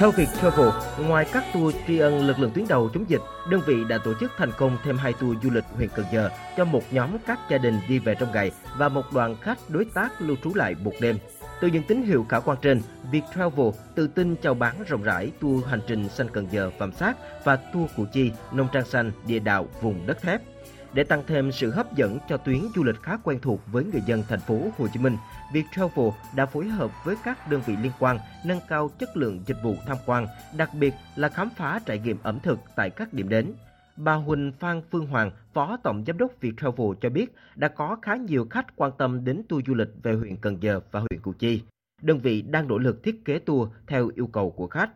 Theo việc Travel, ngoài các tour tri ân lực lượng tuyến đầu chống dịch, đơn vị đã tổ chức thành công thêm hai tour du lịch huyện Cần Giờ cho một nhóm các gia đình đi về trong ngày và một đoàn khách đối tác lưu trú lại một đêm. Từ những tín hiệu khả quan trên, Việt Travel tự tin chào bán rộng rãi tour hành trình xanh Cần Giờ Phạm Sát và tour Củ Chi, nông trang xanh, địa đạo vùng đất thép. Để tăng thêm sự hấp dẫn cho tuyến du lịch khá quen thuộc với người dân thành phố Hồ Chí Minh, Viettravel đã phối hợp với các đơn vị liên quan nâng cao chất lượng dịch vụ tham quan, đặc biệt là khám phá trải nghiệm ẩm thực tại các điểm đến. Bà Huỳnh Phan Phương Hoàng, Phó Tổng Giám đốc Viettravel cho biết đã có khá nhiều khách quan tâm đến tour du lịch về huyện Cần Giờ và huyện Củ Chi. Đơn vị đang nỗ lực thiết kế tour theo yêu cầu của khách.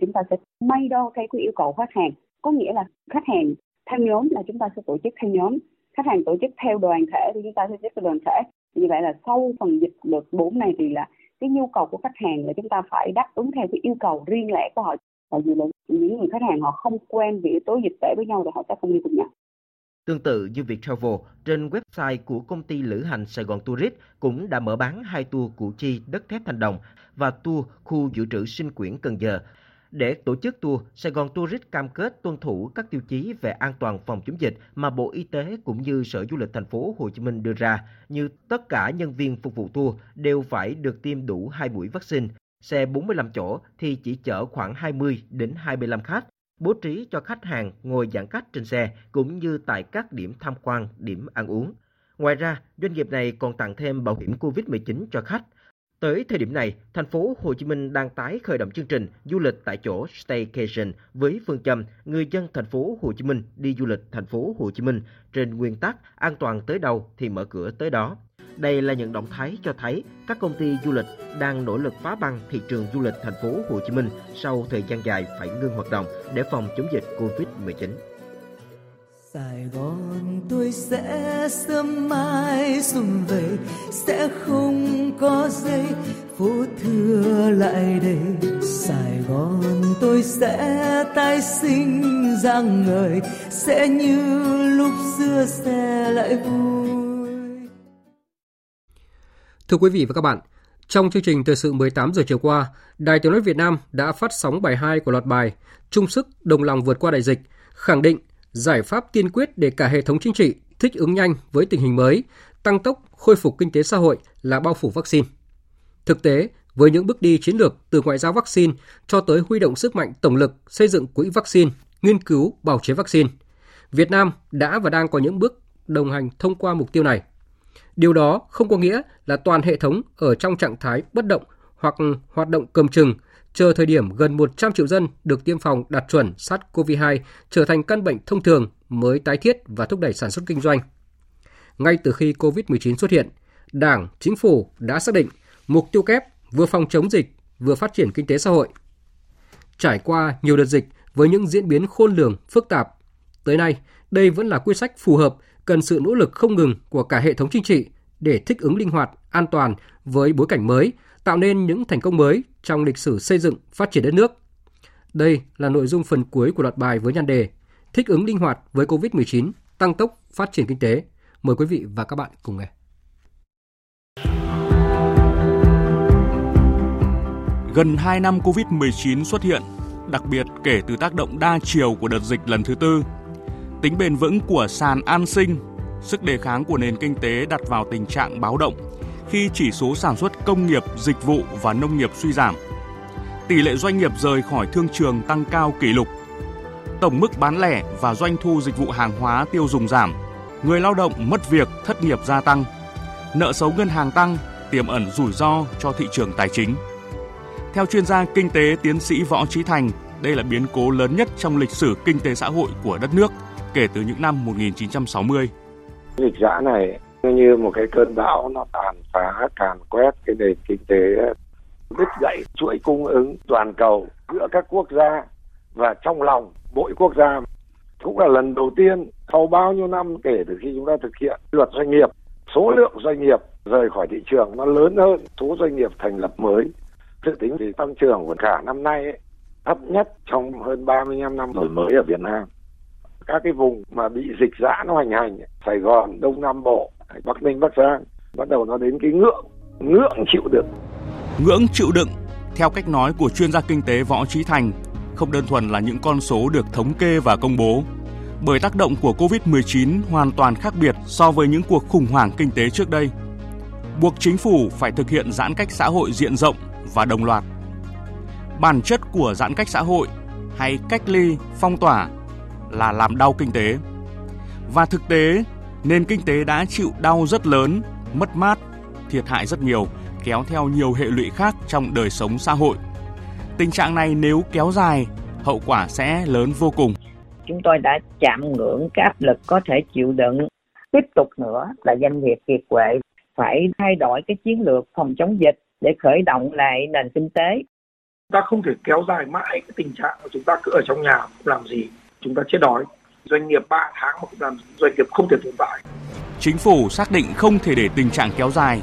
Chúng ta sẽ may đo cái yêu cầu khách hàng, có nghĩa là khách hàng theo nhóm là chúng ta sẽ tổ chức theo nhóm. Khách hàng tổ chức theo đoàn thể thì chúng ta sẽ tổ chức theo đoàn thể. Như vậy là sau phần dịch đợt 4 này thì là cái nhu cầu của khách hàng là chúng ta phải đáp ứng theo cái yêu cầu riêng lẻ của họ. Tại vì là những người khách hàng họ không quen vì yếu tố dịch tễ với nhau thì họ sẽ không đi cùng nhau. Tương tự như Viettravel, trên website của công ty lữ hành Sài Gòn Tourist cũng đã mở bán hai tour Củ Chi đất thép thành Đồng và tour khu dự trữ sinh quyển Cần Giờ để tổ chức tour, Sài Gòn Tourist cam kết tuân thủ các tiêu chí về an toàn phòng chống dịch mà Bộ Y tế cũng như Sở Du lịch thành phố Hồ Chí Minh đưa ra, như tất cả nhân viên phục vụ tour đều phải được tiêm đủ 2 mũi vaccine. Xe 45 chỗ thì chỉ chở khoảng 20 đến 25 khách, bố trí cho khách hàng ngồi giãn cách trên xe cũng như tại các điểm tham quan, điểm ăn uống. Ngoài ra, doanh nghiệp này còn tặng thêm bảo hiểm COVID-19 cho khách Tới thời điểm này, thành phố Hồ Chí Minh đang tái khởi động chương trình du lịch tại chỗ staycation với phương châm người dân thành phố Hồ Chí Minh đi du lịch thành phố Hồ Chí Minh trên nguyên tắc an toàn tới đâu thì mở cửa tới đó. Đây là những động thái cho thấy các công ty du lịch đang nỗ lực phá băng thị trường du lịch thành phố Hồ Chí Minh sau thời gian dài phải ngưng hoạt động để phòng chống dịch Covid-19. Sài Gòn tôi sẽ sớm mai xuân về sẽ không có giây phố thừa lại đây Sài Gòn tôi sẽ tái sinh dạng người sẽ như lúc xưa sẽ lại vui. Thưa quý vị và các bạn, trong chương trình thời sự 18 giờ chiều qua, Đài Tiếng nói Việt Nam đã phát sóng bài 2 của loạt bài Trung sức đồng lòng vượt qua đại dịch, khẳng định giải pháp tiên quyết để cả hệ thống chính trị thích ứng nhanh với tình hình mới, tăng tốc khôi phục kinh tế xã hội là bao phủ vaccine. Thực tế, với những bước đi chiến lược từ ngoại giao vaccine cho tới huy động sức mạnh tổng lực xây dựng quỹ vaccine, nghiên cứu bào chế vaccine, Việt Nam đã và đang có những bước đồng hành thông qua mục tiêu này. Điều đó không có nghĩa là toàn hệ thống ở trong trạng thái bất động hoặc hoạt động cầm chừng chờ thời điểm gần 100 triệu dân được tiêm phòng đạt chuẩn SARS-CoV-2 trở thành căn bệnh thông thường mới tái thiết và thúc đẩy sản xuất kinh doanh. Ngay từ khi COVID-19 xuất hiện, Đảng, Chính phủ đã xác định mục tiêu kép vừa phòng chống dịch, vừa phát triển kinh tế xã hội. Trải qua nhiều đợt dịch với những diễn biến khôn lường, phức tạp, tới nay đây vẫn là quyết sách phù hợp, cần sự nỗ lực không ngừng của cả hệ thống chính trị để thích ứng linh hoạt, an toàn với bối cảnh mới tạo nên những thành công mới trong lịch sử xây dựng, phát triển đất nước. Đây là nội dung phần cuối của loạt bài với nhan đề Thích ứng linh hoạt với COVID-19, tăng tốc phát triển kinh tế. Mời quý vị và các bạn cùng nghe. Gần 2 năm COVID-19 xuất hiện, đặc biệt kể từ tác động đa chiều của đợt dịch lần thứ tư, tính bền vững của sàn an sinh, sức đề kháng của nền kinh tế đặt vào tình trạng báo động khi chỉ số sản xuất công nghiệp, dịch vụ và nông nghiệp suy giảm. Tỷ lệ doanh nghiệp rời khỏi thương trường tăng cao kỷ lục. Tổng mức bán lẻ và doanh thu dịch vụ hàng hóa tiêu dùng giảm. Người lao động mất việc, thất nghiệp gia tăng. Nợ xấu ngân hàng tăng, tiềm ẩn rủi ro cho thị trường tài chính. Theo chuyên gia kinh tế tiến sĩ Võ Trí Thành, đây là biến cố lớn nhất trong lịch sử kinh tế xã hội của đất nước kể từ những năm 1960. Dịch giã này như một cái cơn bão nó tàn phá càn quét cái nền kinh tế đứt gãy chuỗi cung ứng toàn cầu giữa các quốc gia và trong lòng mỗi quốc gia. Cũng là lần đầu tiên sau bao nhiêu năm kể từ khi chúng ta thực hiện luật doanh nghiệp số lượng doanh nghiệp rời khỏi thị trường nó lớn hơn số doanh nghiệp thành lập mới. Dự tính thì tăng trưởng của cả năm nay ấy, thấp nhất trong hơn 35 năm đổi mới ở Việt Nam. Các cái vùng mà bị dịch dã nó hành hành Sài Gòn Đông Nam Bộ Bắc Ninh, Bắc Giang bắt đầu nó đến cái ngưỡng ngưỡng chịu đựng. Ngưỡng chịu đựng Theo cách nói của chuyên gia kinh tế Võ Trí Thành, không đơn thuần là những con số được thống kê và công bố, bởi tác động của Covid-19 hoàn toàn khác biệt so với những cuộc khủng hoảng kinh tế trước đây. Buộc chính phủ phải thực hiện giãn cách xã hội diện rộng và đồng loạt. Bản chất của giãn cách xã hội hay cách ly, phong tỏa là làm đau kinh tế. Và thực tế, nền kinh tế đã chịu đau rất lớn, mất mát, thiệt hại rất nhiều, kéo theo nhiều hệ lụy khác trong đời sống xã hội. Tình trạng này nếu kéo dài, hậu quả sẽ lớn vô cùng. Chúng tôi đã chạm ngưỡng cái áp lực có thể chịu đựng. Tiếp tục nữa là doanh nghiệp kiệt quệ phải thay đổi cái chiến lược phòng chống dịch để khởi động lại nền kinh tế. Ta không thể kéo dài mãi cái tình trạng của chúng ta cứ ở trong nhà không làm gì, chúng ta chết đói. Doanh nghiệp 3 tháng mà không làm doanh nghiệp không thể tồn tại. Chính phủ xác định không thể để tình trạng kéo dài,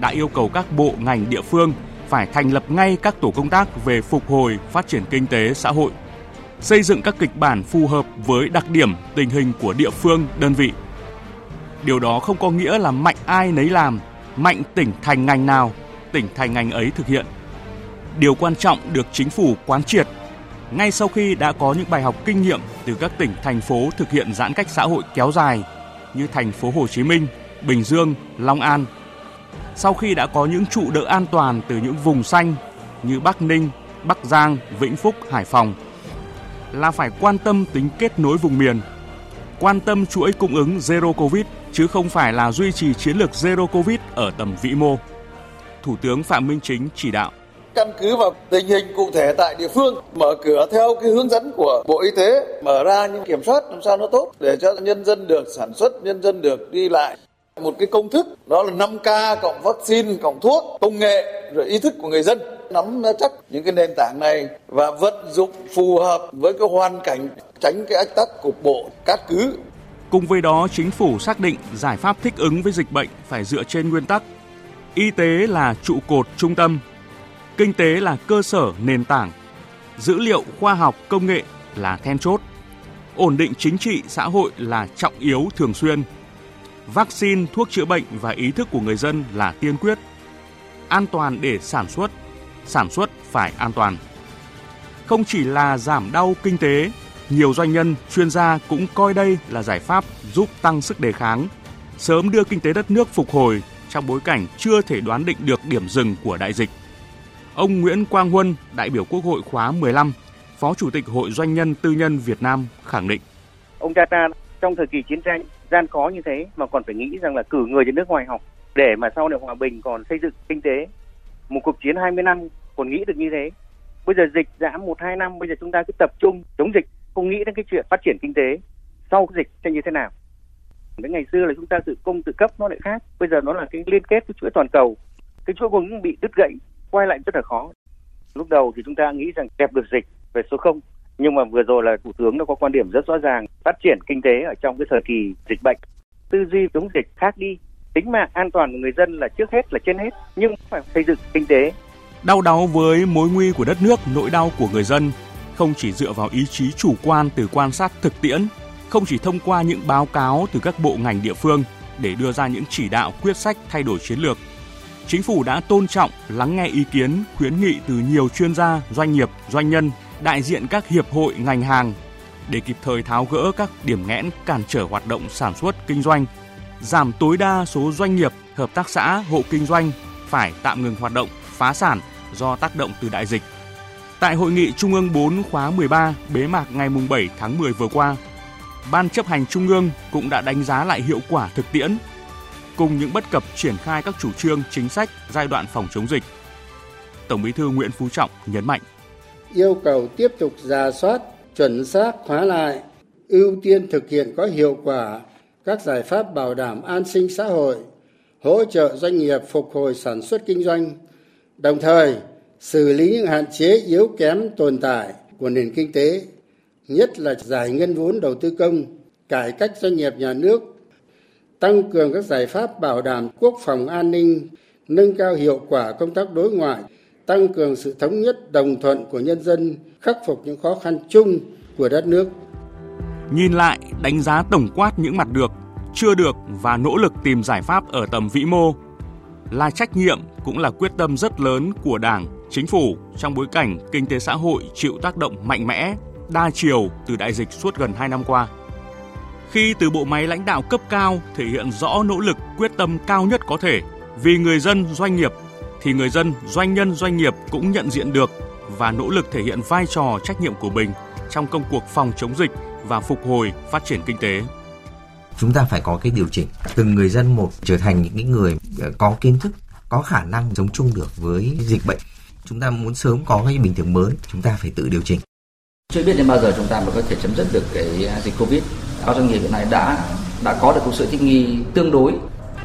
đã yêu cầu các bộ ngành địa phương phải thành lập ngay các tổ công tác về phục hồi phát triển kinh tế xã hội, xây dựng các kịch bản phù hợp với đặc điểm tình hình của địa phương, đơn vị. Điều đó không có nghĩa là mạnh ai nấy làm, mạnh tỉnh thành ngành nào, tỉnh thành ngành ấy thực hiện. Điều quan trọng được chính phủ quán triệt ngay sau khi đã có những bài học kinh nghiệm từ các tỉnh thành phố thực hiện giãn cách xã hội kéo dài như thành phố Hồ Chí Minh, Bình Dương, Long An, sau khi đã có những trụ đỡ an toàn từ những vùng xanh như Bắc Ninh, Bắc Giang, Vĩnh Phúc, Hải Phòng là phải quan tâm tính kết nối vùng miền, quan tâm chuỗi cung ứng Zero Covid chứ không phải là duy trì chiến lược Zero Covid ở tầm vĩ mô. Thủ tướng Phạm Minh Chính chỉ đạo căn cứ vào tình hình cụ thể tại địa phương mở cửa theo cái hướng dẫn của bộ y tế mở ra nhưng kiểm soát làm sao nó tốt để cho nhân dân được sản xuất nhân dân được đi lại. Một cái công thức đó là 5K cộng vaccine cộng thuốc công nghệ rồi ý thức của người dân. Nắm chắc những cái nền tảng này và vận dụng phù hợp với cái hoàn cảnh tránh cái ách tắc cục bộ cát cứ. Cùng với đó, chính phủ xác định giải pháp thích ứng với dịch bệnh phải dựa trên nguyên tắc. Y tế là trụ cột trung tâm, kinh tế là cơ sở nền tảng, dữ liệu khoa học công nghệ là then chốt, ổn định chính trị xã hội là trọng yếu thường xuyên vaccine, thuốc chữa bệnh và ý thức của người dân là tiên quyết. An toàn để sản xuất, sản xuất phải an toàn. Không chỉ là giảm đau kinh tế, nhiều doanh nhân, chuyên gia cũng coi đây là giải pháp giúp tăng sức đề kháng, sớm đưa kinh tế đất nước phục hồi trong bối cảnh chưa thể đoán định được điểm dừng của đại dịch. Ông Nguyễn Quang Huân, đại biểu Quốc hội khóa 15, Phó Chủ tịch Hội Doanh nhân Tư nhân Việt Nam khẳng định. Ông cha ta trong thời kỳ chiến tranh gian khó như thế mà còn phải nghĩ rằng là cử người đến nước ngoài học để mà sau này hòa bình còn xây dựng kinh tế. Một cuộc chiến 20 năm còn nghĩ được như thế. Bây giờ dịch giảm một hai năm bây giờ chúng ta cứ tập trung chống dịch không nghĩ đến cái chuyện phát triển kinh tế. Sau dịch sẽ như thế nào? Đến ngày xưa là chúng ta tự công tự cấp nó lại khác bây giờ nó là cái liên kết cái chuỗi toàn cầu. Cái chuỗi cung bị đứt gãy quay lại rất là khó. Lúc đầu thì chúng ta nghĩ rằng kẹp được dịch về số không, nhưng mà vừa rồi là thủ tướng nó có quan điểm rất rõ ràng, phát triển kinh tế ở trong cái thời kỳ dịch bệnh. Tư duy chống dịch khác đi, tính mạng an toàn của người dân là trước hết là trên hết, nhưng phải xây dựng kinh tế. Đau đáu với mối nguy của đất nước, nỗi đau của người dân, không chỉ dựa vào ý chí chủ quan từ quan sát thực tiễn, không chỉ thông qua những báo cáo từ các bộ ngành địa phương để đưa ra những chỉ đạo, quyết sách thay đổi chiến lược chính phủ đã tôn trọng lắng nghe ý kiến khuyến nghị từ nhiều chuyên gia doanh nghiệp doanh nhân đại diện các hiệp hội ngành hàng để kịp thời tháo gỡ các điểm nghẽn cản trở hoạt động sản xuất kinh doanh, giảm tối đa số doanh nghiệp, hợp tác xã, hộ kinh doanh phải tạm ngừng hoạt động, phá sản do tác động từ đại dịch. Tại hội nghị Trung ương 4 khóa 13 bế mạc ngày 7 tháng 10 vừa qua, Ban chấp hành Trung ương cũng đã đánh giá lại hiệu quả thực tiễn cùng những bất cập triển khai các chủ trương, chính sách, giai đoạn phòng chống dịch. Tổng Bí thư Nguyễn Phú Trọng nhấn mạnh yêu cầu tiếp tục giả soát, chuẩn xác hóa lại, ưu tiên thực hiện có hiệu quả các giải pháp bảo đảm an sinh xã hội, hỗ trợ doanh nghiệp phục hồi sản xuất kinh doanh, đồng thời xử lý những hạn chế yếu kém tồn tại của nền kinh tế, nhất là giải ngân vốn đầu tư công, cải cách doanh nghiệp nhà nước tăng cường các giải pháp bảo đảm quốc phòng an ninh nâng cao hiệu quả công tác đối ngoại tăng cường sự thống nhất đồng thuận của nhân dân khắc phục những khó khăn chung của đất nước nhìn lại đánh giá tổng quát những mặt được chưa được và nỗ lực tìm giải pháp ở tầm vĩ mô là trách nhiệm cũng là quyết tâm rất lớn của đảng Chính phủ trong bối cảnh kinh tế xã hội chịu tác động mạnh mẽ, đa chiều từ đại dịch suốt gần 2 năm qua. Khi từ bộ máy lãnh đạo cấp cao thể hiện rõ nỗ lực quyết tâm cao nhất có thể. Vì người dân doanh nghiệp thì người dân doanh nhân doanh nghiệp cũng nhận diện được và nỗ lực thể hiện vai trò trách nhiệm của mình trong công cuộc phòng chống dịch và phục hồi phát triển kinh tế. Chúng ta phải có cái điều chỉnh. Từng người dân một trở thành những người ờ, có kiến thức có khả năng sống chung được với dịch bệnh. Chúng ta muốn sớm có cái bình thường mới chúng ta phải tự điều chỉnh. Chưa biết đến bao giờ chúng ta mới có thể chấm dứt được cái dịch covid các doanh nghiệp hiện nay đã đã có được một sự thích nghi tương đối,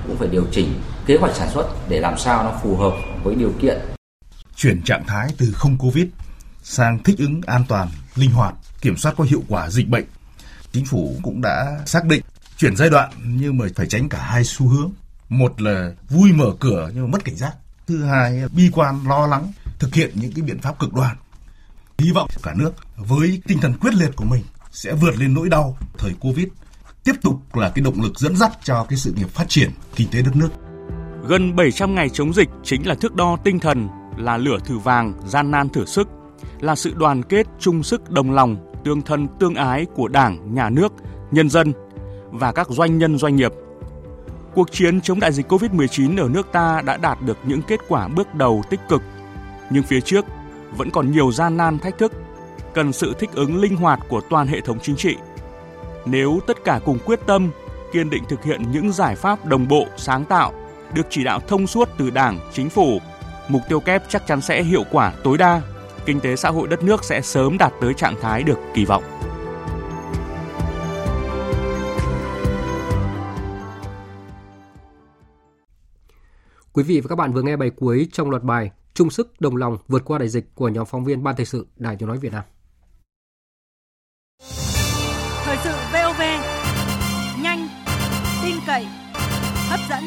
cũng phải điều chỉnh kế hoạch sản xuất để làm sao nó phù hợp với điều kiện. Chuyển trạng thái từ không covid sang thích ứng an toàn, linh hoạt, kiểm soát có hiệu quả dịch bệnh. Chính phủ cũng đã xác định chuyển giai đoạn nhưng mà phải tránh cả hai xu hướng. Một là vui mở cửa nhưng mà mất cảnh giác. Thứ hai, bi quan, lo lắng, thực hiện những cái biện pháp cực đoan. Hy vọng cả nước với tinh thần quyết liệt của mình sẽ vượt lên nỗi đau thời covid. Tiếp tục là cái động lực dẫn dắt cho cái sự nghiệp phát triển kinh tế đất nước. Gần 700 ngày chống dịch chính là thước đo tinh thần là lửa thử vàng gian nan thử sức là sự đoàn kết chung sức đồng lòng tương thân tương ái của Đảng, Nhà nước, nhân dân và các doanh nhân doanh nghiệp. Cuộc chiến chống đại dịch COVID-19 ở nước ta đã đạt được những kết quả bước đầu tích cực, nhưng phía trước vẫn còn nhiều gian nan thách thức, cần sự thích ứng linh hoạt của toàn hệ thống chính trị. Nếu tất cả cùng quyết tâm, kiên định thực hiện những giải pháp đồng bộ, sáng tạo, được chỉ đạo thông suốt từ Đảng, Chính phủ, mục tiêu kép chắc chắn sẽ hiệu quả tối đa. Kinh tế xã hội đất nước sẽ sớm đạt tới trạng thái được kỳ vọng. Quý vị và các bạn vừa nghe bài cuối trong loạt bài Chung sức đồng lòng vượt qua đại dịch của nhóm phóng viên Ban Thời sự Đài Tiếng nói Việt Nam. Thời sự VOV nhanh, tin cậy, hấp dẫn.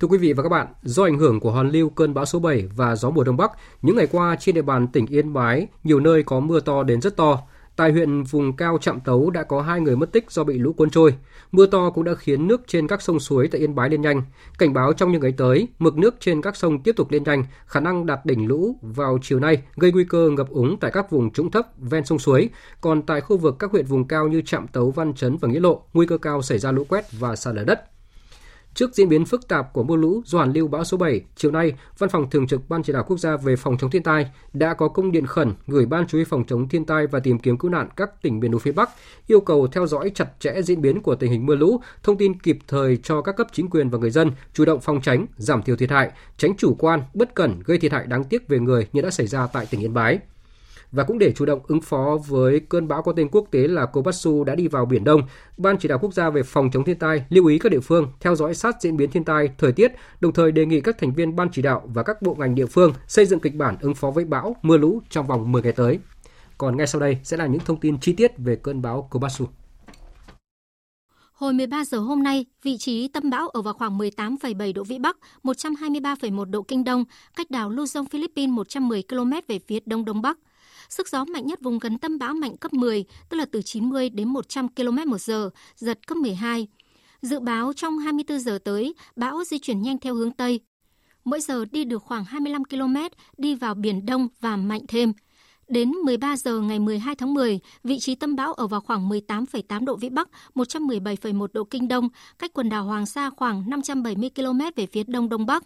Thưa quý vị và các bạn, do ảnh hưởng của hoàn lưu cơn bão số 7 và gió mùa đông bắc, những ngày qua trên địa bàn tỉnh Yên Bái, nhiều nơi có mưa to đến rất to. Tại huyện vùng cao Trạm Tấu đã có hai người mất tích do bị lũ cuốn trôi. Mưa to cũng đã khiến nước trên các sông suối tại Yên Bái lên nhanh. Cảnh báo trong những ngày tới, mực nước trên các sông tiếp tục lên nhanh, khả năng đạt đỉnh lũ vào chiều nay gây nguy cơ ngập úng tại các vùng trũng thấp ven sông suối. Còn tại khu vực các huyện vùng cao như Trạm Tấu, Văn Chấn và Nghĩa Lộ, nguy cơ cao xảy ra lũ quét và sạt lở đất. Trước diễn biến phức tạp của mưa lũ do hoàn lưu bão số 7, chiều nay, Văn phòng Thường trực Ban Chỉ đạo Quốc gia về phòng chống thiên tai đã có công điện khẩn gửi Ban Chú ý phòng chống thiên tai và tìm kiếm cứu nạn các tỉnh miền núi phía Bắc yêu cầu theo dõi chặt chẽ diễn biến của tình hình mưa lũ, thông tin kịp thời cho các cấp chính quyền và người dân chủ động phòng tránh, giảm thiểu thiệt hại, tránh chủ quan, bất cẩn gây thiệt hại đáng tiếc về người như đã xảy ra tại tỉnh Yên Bái. Và cũng để chủ động ứng phó với cơn bão có tên quốc tế là Kobatsu đã đi vào Biển Đông, Ban Chỉ đạo Quốc gia về phòng chống thiên tai lưu ý các địa phương theo dõi sát diễn biến thiên tai, thời tiết, đồng thời đề nghị các thành viên Ban Chỉ đạo và các bộ ngành địa phương xây dựng kịch bản ứng phó với bão, mưa lũ trong vòng 10 ngày tới. Còn ngay sau đây sẽ là những thông tin chi tiết về cơn bão Kobatsu. Hồi 13 giờ hôm nay, vị trí tâm bão ở vào khoảng 18,7 độ Vĩ Bắc, 123,1 độ Kinh Đông, cách đảo Luzon, Philippines 110 km về phía Đông Đông Bắc. Sức gió mạnh nhất vùng gần tâm bão mạnh cấp 10, tức là từ 90 đến 100 km một giờ, giật cấp 12. Dự báo trong 24 giờ tới, bão di chuyển nhanh theo hướng Tây. Mỗi giờ đi được khoảng 25 km, đi vào Biển Đông và mạnh thêm. Đến 13 giờ ngày 12 tháng 10, vị trí tâm bão ở vào khoảng 18,8 độ Vĩ Bắc, 117,1 độ Kinh Đông, cách quần đảo Hoàng Sa khoảng 570 km về phía Đông Đông Bắc.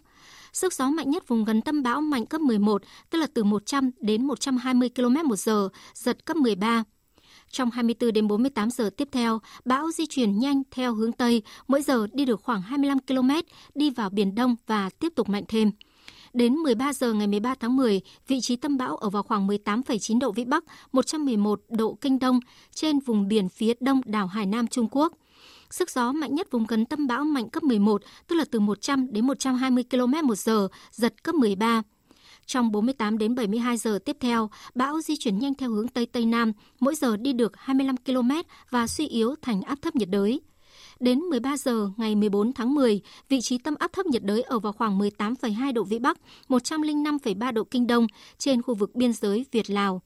Sức gió mạnh nhất vùng gần tâm bão mạnh cấp 11, tức là từ 100 đến 120 km một giờ, giật cấp 13. Trong 24 đến 48 giờ tiếp theo, bão di chuyển nhanh theo hướng Tây, mỗi giờ đi được khoảng 25 km, đi vào Biển Đông và tiếp tục mạnh thêm. Đến 13 giờ ngày 13 tháng 10, vị trí tâm bão ở vào khoảng 18,9 độ Vĩ Bắc, 111 độ Kinh Đông, trên vùng biển phía đông đảo Hải Nam Trung Quốc. Sức gió mạnh nhất vùng gần tâm bão mạnh cấp 11, tức là từ 100 đến 120 km một giờ, giật cấp 13. Trong 48 đến 72 giờ tiếp theo, bão di chuyển nhanh theo hướng Tây Tây Nam, mỗi giờ đi được 25 km và suy yếu thành áp thấp nhiệt đới. Đến 13 giờ ngày 14 tháng 10, vị trí tâm áp thấp nhiệt đới ở vào khoảng 18,2 độ Vĩ Bắc, 105,3 độ Kinh Đông trên khu vực biên giới Việt-Lào.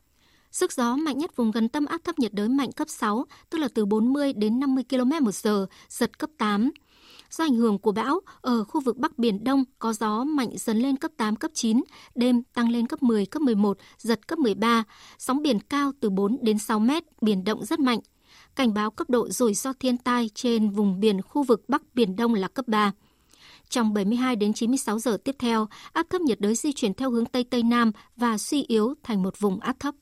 Sức gió mạnh nhất vùng gần tâm áp thấp nhiệt đới mạnh cấp 6, tức là từ 40 đến 50 km một giờ, giật cấp 8. Do ảnh hưởng của bão, ở khu vực Bắc Biển Đông có gió mạnh dần lên cấp 8, cấp 9, đêm tăng lên cấp 10, cấp 11, giật cấp 13, sóng biển cao từ 4 đến 6 mét, biển động rất mạnh. Cảnh báo cấp độ rủi ro thiên tai trên vùng biển khu vực Bắc Biển Đông là cấp 3. Trong 72 đến 96 giờ tiếp theo, áp thấp nhiệt đới di chuyển theo hướng Tây Tây Nam và suy yếu thành một vùng áp thấp.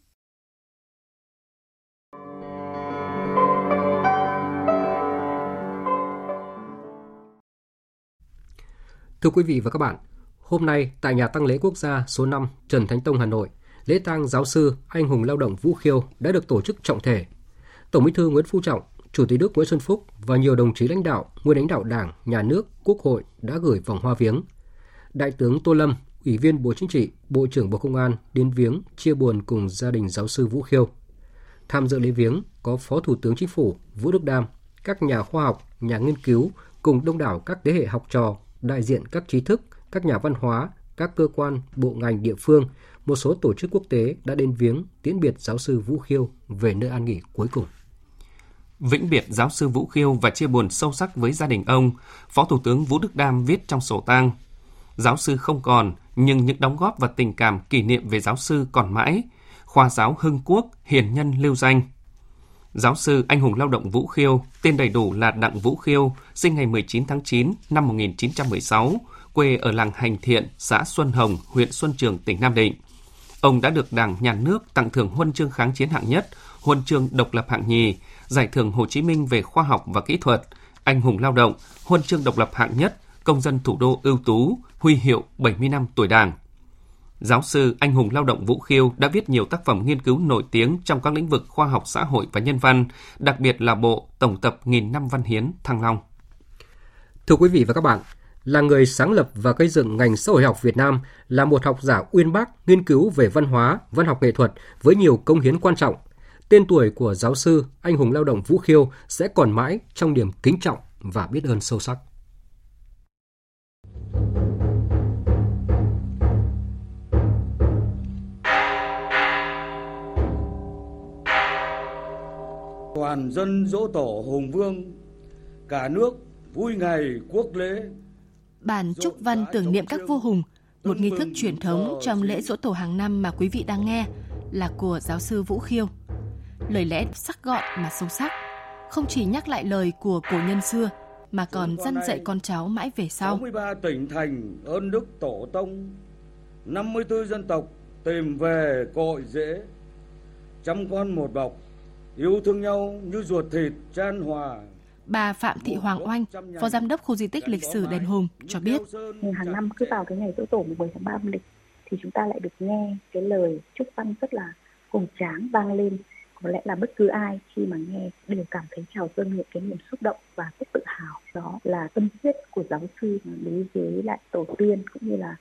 Thưa quý vị và các bạn, hôm nay tại nhà tăng lễ quốc gia số 5 Trần Thánh Tông Hà Nội, lễ tang giáo sư anh hùng lao động Vũ Khiêu đã được tổ chức trọng thể. Tổng Bí thư Nguyễn Phú Trọng, Chủ tịch nước Nguyễn Xuân Phúc và nhiều đồng chí lãnh đạo, nguyên lãnh đạo Đảng, Nhà nước, Quốc hội đã gửi vòng hoa viếng. Đại tướng Tô Lâm, Ủy viên Bộ Chính trị, Bộ trưởng Bộ Công an đến viếng chia buồn cùng gia đình giáo sư Vũ Khiêu. Tham dự lễ viếng có Phó Thủ tướng Chính phủ Vũ Đức Đam, các nhà khoa học, nhà nghiên cứu cùng đông đảo các thế hệ học trò, đại diện các trí thức, các nhà văn hóa, các cơ quan, bộ ngành địa phương, một số tổ chức quốc tế đã đến viếng tiễn biệt giáo sư Vũ Khiêu về nơi an nghỉ cuối cùng. Vĩnh biệt giáo sư Vũ Khiêu và chia buồn sâu sắc với gia đình ông, Phó Thủ tướng Vũ Đức Đam viết trong sổ tang. Giáo sư không còn, nhưng những đóng góp và tình cảm kỷ niệm về giáo sư còn mãi. Khoa giáo Hưng Quốc, hiền nhân lưu danh. Giáo sư anh hùng lao động Vũ Khiêu, tên đầy đủ là Đặng Vũ Khiêu, sinh ngày 19 tháng 9 năm 1916, quê ở làng Hành Thiện, xã Xuân Hồng, huyện Xuân Trường, tỉnh Nam Định. Ông đã được Đảng, Nhà nước tặng thưởng huân chương kháng chiến hạng nhất, huân chương độc lập hạng nhì, giải thưởng Hồ Chí Minh về khoa học và kỹ thuật, anh hùng lao động, huân chương độc lập hạng nhất, công dân thủ đô ưu tú, huy hiệu 70 năm tuổi Đảng. Giáo sư anh hùng lao động Vũ Khiêu đã viết nhiều tác phẩm nghiên cứu nổi tiếng trong các lĩnh vực khoa học xã hội và nhân văn, đặc biệt là bộ Tổng tập Nghìn năm văn hiến Thăng Long. Thưa quý vị và các bạn, là người sáng lập và gây dựng ngành xã hội học Việt Nam, là một học giả uyên bác nghiên cứu về văn hóa, văn học nghệ thuật với nhiều công hiến quan trọng. Tên tuổi của giáo sư, anh hùng lao động Vũ Khiêu sẽ còn mãi trong niềm kính trọng và biết ơn sâu sắc. Toàn dân dỗ tổ Hùng Vương, cả nước vui ngày quốc lễ. Bản chúc văn tưởng niệm các vua hùng, một nghi thức truyền thống trong lễ dỗ tổ hàng năm mà quý vị đang nghe là của giáo sư Vũ Khiêu. Lời lẽ sắc gọn mà sâu sắc, không chỉ nhắc lại lời của cổ nhân xưa mà còn dân dạy con cháu mãi về sau. 63 tỉnh thành ơn đức tổ tông, 54 dân tộc tìm về cội rễ, trăm con một bọc, yêu thương nhau như ruột thịt chan hòa. Bà Phạm Thị Hoàng Oanh, Phó Giám đốc khu di tích lịch sử Đền Hùng cho biết. Hàng năm cứ vào cái ngày dỗ tổ 17 tháng 3 âm lịch thì chúng ta lại được nghe cái lời chúc văn rất là hùng tráng vang lên. Có lẽ là bất cứ ai khi mà nghe đều cảm thấy trào dâng những cái niềm xúc động và rất tự hào. Đó là tâm huyết của giáo sư đối với lại tổ tiên cũng như là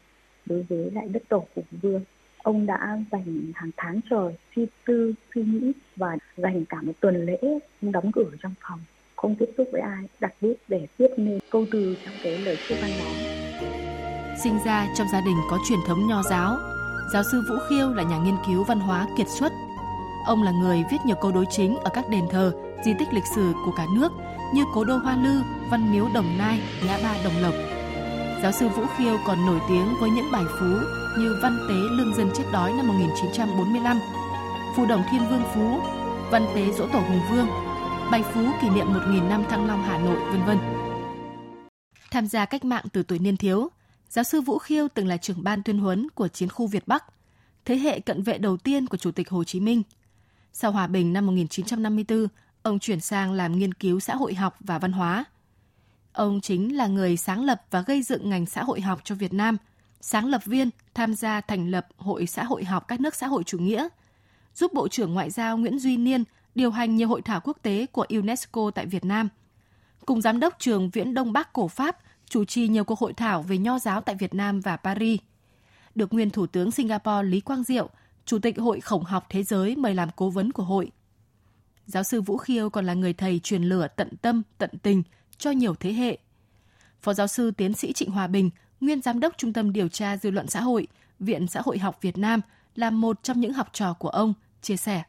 đối với lại đất tổ hùng vương ông đã dành hàng tháng trời suy tư suy nghĩ và dành cả một tuần lễ đóng cửa trong phòng không tiếp xúc với ai đặt bút để viết nên câu từ trong cái lời chúc văn đó Sinh ra trong gia đình có truyền thống nho giáo, giáo sư Vũ Khiêu là nhà nghiên cứu văn hóa kiệt xuất. Ông là người viết nhiều câu đối chính ở các đền thờ, di tích lịch sử của cả nước như Cố đô Hoa Lư, Văn Miếu Đồng Nai, Ngã ba Đồng Lộc. Giáo sư Vũ Khiêu còn nổi tiếng với những bài phú như Văn tế lương dân chết đói năm 1945, Phù đồng Thiên Vương Phú, Văn tế dỗ tổ Hùng Vương, bài phú kỷ niệm 1.000 năm Thăng Long Hà Nội, vân vân. Tham gia cách mạng từ tuổi niên thiếu, giáo sư Vũ Khiêu từng là trưởng ban tuyên huấn của chiến khu Việt Bắc, thế hệ cận vệ đầu tiên của Chủ tịch Hồ Chí Minh. Sau hòa bình năm 1954, ông chuyển sang làm nghiên cứu xã hội học và văn hóa. Ông chính là người sáng lập và gây dựng ngành xã hội học cho Việt Nam, sáng lập viên tham gia thành lập Hội xã hội học các nước xã hội chủ nghĩa, giúp Bộ trưởng Ngoại giao Nguyễn Duy Niên điều hành nhiều hội thảo quốc tế của UNESCO tại Việt Nam. Cùng giám đốc trường Viễn Đông Bắc cổ Pháp chủ trì nhiều cuộc hội thảo về nho giáo tại Việt Nam và Paris. Được nguyên Thủ tướng Singapore Lý Quang Diệu, Chủ tịch Hội Khổng học Thế giới mời làm cố vấn của hội. Giáo sư Vũ Khiêu còn là người thầy truyền lửa tận tâm, tận tình cho nhiều thế hệ. Phó giáo sư tiến sĩ Trịnh Hòa Bình, nguyên giám đốc Trung tâm Điều tra Dư luận xã hội, Viện Xã hội học Việt Nam, là một trong những học trò của ông, chia sẻ.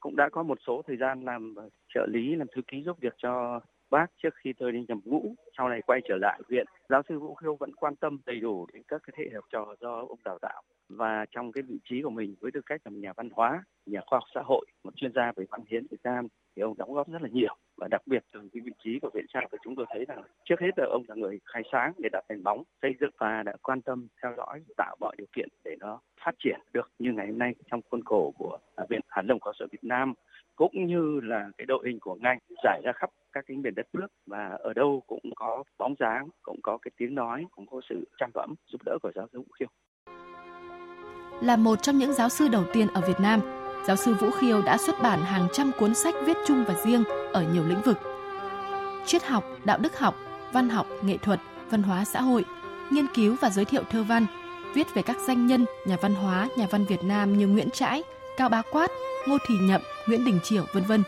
Cũng đã có một số thời gian làm trợ lý, làm thư ký giúp việc cho bác trước khi tôi đi nhập ngũ, sau này quay trở lại viện. Giáo sư Vũ Khiêu vẫn quan tâm đầy đủ đến các thế hệ học trò do ông đào tạo và trong cái vị trí của mình với tư cách là một nhà văn hóa, nhà khoa học xã hội, một chuyên gia về văn hiến Việt Nam thì ông đóng góp rất là nhiều và đặc biệt từ cái vị trí của viện tra thì chúng tôi thấy là trước hết là ông là người khai sáng để đặt nền bóng xây dựng và đã quan tâm theo dõi tạo mọi điều kiện để nó phát triển được như ngày hôm nay trong khuôn khổ của à, viện Hàn Lâm Khoa sở Việt Nam cũng như là cái đội hình của ngành giải ra khắp các cái miền đất nước và ở đâu cũng có bóng dáng, cũng có cái tiếng nói, cũng có sự trang phẩm giúp đỡ của giáo sư Vũ Khiêu. Là một trong những giáo sư đầu tiên ở Việt Nam, giáo sư Vũ Khiêu đã xuất bản hàng trăm cuốn sách viết chung và riêng ở nhiều lĩnh vực. Triết học, đạo đức học, văn học, nghệ thuật, văn hóa xã hội, nghiên cứu và giới thiệu thơ văn, viết về các danh nhân, nhà văn hóa, nhà văn Việt Nam như Nguyễn Trãi, Cao Bá Quát, Ngô Thì Nhậm, Nguyễn Đình Chiểu, vân vân.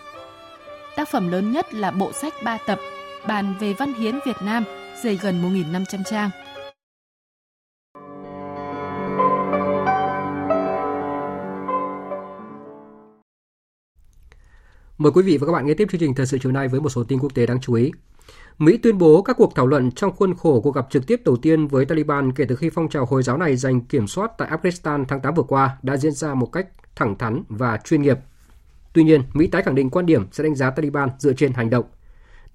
Tác phẩm lớn nhất là bộ sách ba tập bàn về văn hiến Việt Nam, dày gần 1.500 trang. Mời quý vị và các bạn nghe tiếp chương trình thời sự chiều nay với một số tin quốc tế đáng chú ý. Mỹ tuyên bố các cuộc thảo luận trong khuôn khổ cuộc gặp trực tiếp đầu tiên với Taliban kể từ khi phong trào Hồi giáo này giành kiểm soát tại Afghanistan tháng 8 vừa qua đã diễn ra một cách thẳng thắn và chuyên nghiệp. Tuy nhiên, Mỹ tái khẳng định quan điểm sẽ đánh giá Taliban dựa trên hành động.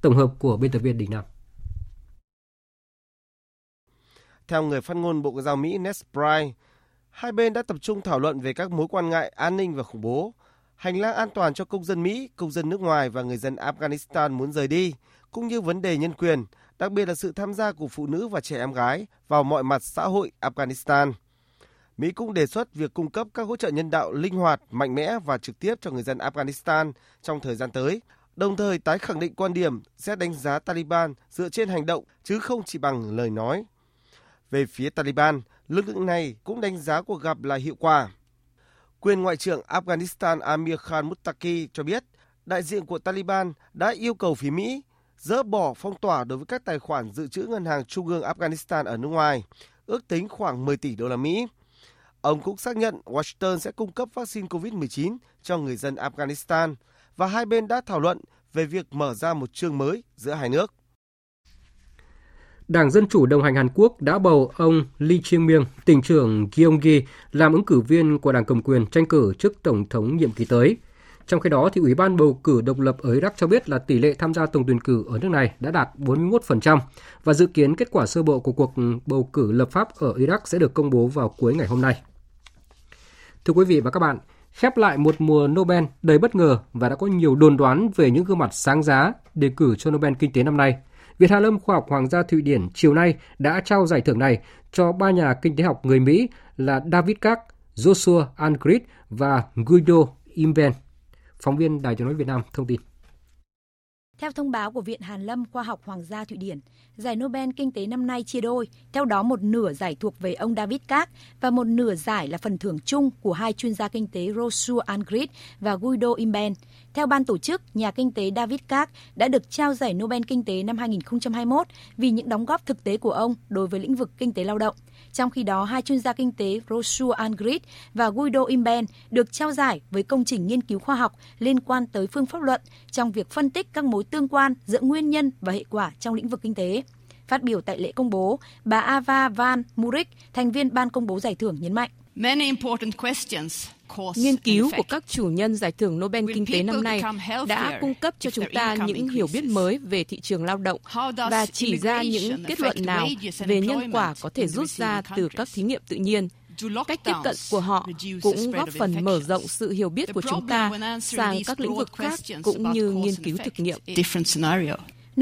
Tổng hợp của biên tập viên Đình Nam. Theo người phát ngôn Bộ Ngoại giao Mỹ Ned Price, hai bên đã tập trung thảo luận về các mối quan ngại an ninh và khủng bố, hành lang an toàn cho công dân Mỹ, công dân nước ngoài và người dân Afghanistan muốn rời đi, cũng như vấn đề nhân quyền, đặc biệt là sự tham gia của phụ nữ và trẻ em gái vào mọi mặt xã hội Afghanistan. Mỹ cũng đề xuất việc cung cấp các hỗ trợ nhân đạo linh hoạt, mạnh mẽ và trực tiếp cho người dân Afghanistan trong thời gian tới, đồng thời tái khẳng định quan điểm sẽ đánh giá Taliban dựa trên hành động chứ không chỉ bằng lời nói. Về phía Taliban, lực lượng này cũng đánh giá cuộc gặp là hiệu quả. Quyền Ngoại trưởng Afghanistan Amir Khan Muttaqi cho biết, đại diện của Taliban đã yêu cầu phía Mỹ dỡ bỏ phong tỏa đối với các tài khoản dự trữ ngân hàng trung ương Afghanistan ở nước ngoài, ước tính khoảng 10 tỷ đô la Mỹ. Ông cũng xác nhận Washington sẽ cung cấp vaccine COVID-19 cho người dân Afghanistan và hai bên đã thảo luận về việc mở ra một chương mới giữa hai nước. Đảng Dân Chủ đồng hành Hàn Quốc đã bầu ông Lee Chiang-myung, tỉnh trưởng Gyeonggi, làm ứng cử viên của đảng cầm quyền tranh cử trước Tổng thống nhiệm kỳ tới. Trong khi đó, thì Ủy ban bầu cử độc lập ở Iraq cho biết là tỷ lệ tham gia tổng tuyển cử ở nước này đã đạt 41% và dự kiến kết quả sơ bộ của cuộc bầu cử lập pháp ở Iraq sẽ được công bố vào cuối ngày hôm nay. Thưa quý vị và các bạn, khép lại một mùa Nobel đầy bất ngờ và đã có nhiều đồn đoán về những gương mặt sáng giá đề cử cho Nobel Kinh tế năm nay. Viện Hà Lâm Khoa học Hoàng gia Thụy Điển chiều nay đã trao giải thưởng này cho ba nhà kinh tế học người Mỹ là David Kac, Joshua Angrid và Guido Imben. Phóng viên Đài tiếng nói Việt Nam thông tin. Theo thông báo của Viện Hàn Lâm Khoa học Hoàng gia Thụy Điển, giải Nobel Kinh tế năm nay chia đôi, theo đó một nửa giải thuộc về ông David Kac và một nửa giải là phần thưởng chung của hai chuyên gia kinh tế Rosu Angrid và Guido Imben. Theo ban tổ chức, nhà kinh tế David Kac đã được trao giải Nobel Kinh tế năm 2021 vì những đóng góp thực tế của ông đối với lĩnh vực kinh tế lao động. Trong khi đó, hai chuyên gia kinh tế Rosu Angrid và Guido Imben được trao giải với công trình nghiên cứu khoa học liên quan tới phương pháp luận trong việc phân tích các mối tương quan giữa nguyên nhân và hệ quả trong lĩnh vực kinh tế. Phát biểu tại lễ công bố, bà Ava Van Murik, thành viên ban công bố giải thưởng nhấn mạnh. Nghiên cứu của các chủ nhân giải thưởng Nobel Kinh tế năm nay đã cung cấp cho chúng ta những hiểu biết mới về thị trường lao động và chỉ ra những kết luận nào về nhân quả có thể rút ra từ các thí nghiệm tự nhiên. Cách tiếp cận của họ cũng góp phần mở rộng sự hiểu biết của chúng ta sang các lĩnh vực khác cũng như nghiên cứu thực nghiệm.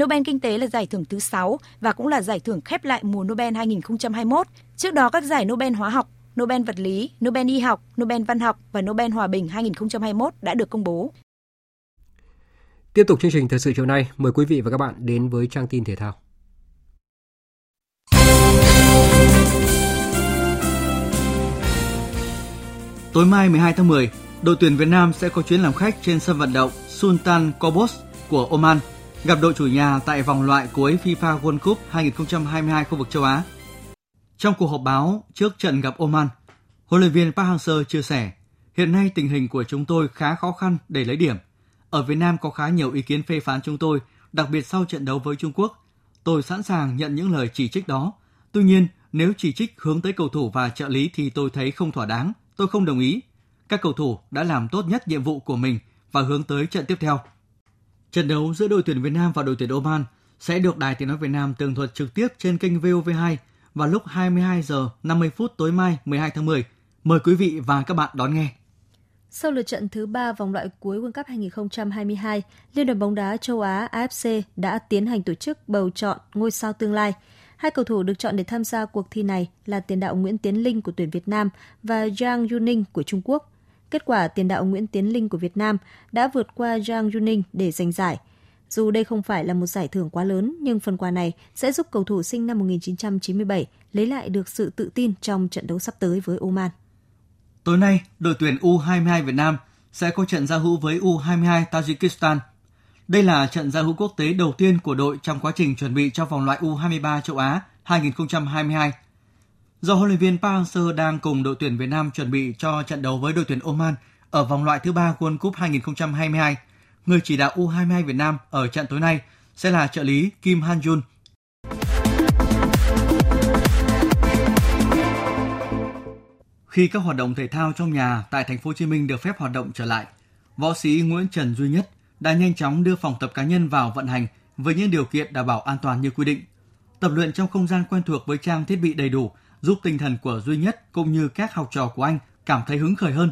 Nobel Kinh tế là giải thưởng thứ 6 và cũng là giải thưởng khép lại mùa Nobel 2021. Trước đó các giải Nobel hóa học, Nobel vật lý, Nobel y học, Nobel văn học và Nobel hòa bình 2021 đã được công bố. Tiếp tục chương trình thời sự chiều nay, mời quý vị và các bạn đến với trang tin thể thao. Tối mai 12 tháng 10, đội tuyển Việt Nam sẽ có chuyến làm khách trên sân vận động Sultan Qaboos của Oman, gặp đội chủ nhà tại vòng loại cuối FIFA World Cup 2022 khu vực châu Á. Trong cuộc họp báo trước trận gặp Oman, huấn luyện viên Park Hang-seo chia sẻ, hiện nay tình hình của chúng tôi khá khó khăn để lấy điểm. Ở Việt Nam có khá nhiều ý kiến phê phán chúng tôi, đặc biệt sau trận đấu với Trung Quốc. Tôi sẵn sàng nhận những lời chỉ trích đó. Tuy nhiên, nếu chỉ trích hướng tới cầu thủ và trợ lý thì tôi thấy không thỏa đáng, tôi không đồng ý. Các cầu thủ đã làm tốt nhất nhiệm vụ của mình và hướng tới trận tiếp theo. Trận đấu giữa đội tuyển Việt Nam và đội tuyển Oman sẽ được Đài Tiếng nói Việt Nam tường thuật trực tiếp trên kênh VOV2 vào lúc 22 giờ 50 phút tối mai 12 tháng 10. Mời quý vị và các bạn đón nghe. Sau lượt trận thứ 3 vòng loại cuối World Cup 2022, Liên đoàn bóng đá châu Á AFC đã tiến hành tổ chức bầu chọn ngôi sao tương lai. Hai cầu thủ được chọn để tham gia cuộc thi này là tiền đạo Nguyễn Tiến Linh của tuyển Việt Nam và Zhang Yuning của Trung Quốc. Kết quả tiền đạo Nguyễn Tiến Linh của Việt Nam đã vượt qua Zhang Yuning để giành giải. Dù đây không phải là một giải thưởng quá lớn, nhưng phần quà này sẽ giúp cầu thủ sinh năm 1997 lấy lại được sự tự tin trong trận đấu sắp tới với Oman. Tối nay, đội tuyển U22 Việt Nam sẽ có trận giao hữu với U22 Tajikistan. Đây là trận giao hữu quốc tế đầu tiên của đội trong quá trình chuẩn bị cho vòng loại U23 châu Á 2022. Do huấn luyện viên Park Hang-seo đang cùng đội tuyển Việt Nam chuẩn bị cho trận đấu với đội tuyển Oman ở vòng loại thứ ba World Cup 2022, người chỉ đạo U22 Việt Nam ở trận tối nay sẽ là trợ lý Kim Han-jun Khi các hoạt động thể thao trong nhà tại thành phố Hồ Chí Minh được phép hoạt động trở lại, võ sĩ Nguyễn Trần Duy Nhất đã nhanh chóng đưa phòng tập cá nhân vào vận hành với những điều kiện đảm bảo an toàn như quy định. Tập luyện trong không gian quen thuộc với trang thiết bị đầy đủ giúp tinh thần của Duy Nhất cũng như các học trò của anh cảm thấy hứng khởi hơn.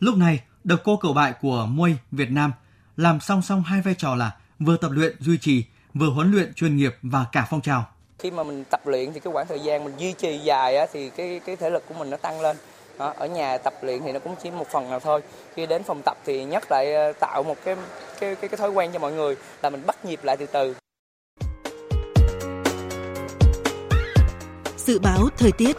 Lúc này, độc cô cầu bại của Muay Việt Nam làm song song hai vai trò là vừa tập luyện duy trì, vừa huấn luyện chuyên nghiệp và cả phong trào. Khi mà mình tập luyện thì cái quãng thời gian mình duy trì dài á, thì cái cái thể lực của mình nó tăng lên. Đó, ở nhà tập luyện thì nó cũng chỉ một phần nào thôi. Khi đến phòng tập thì nhất lại ờ, tạo một cái cái cái, cái thói quen cho mọi người là mình bắt nhịp lại từ từ. Dự báo thời tiết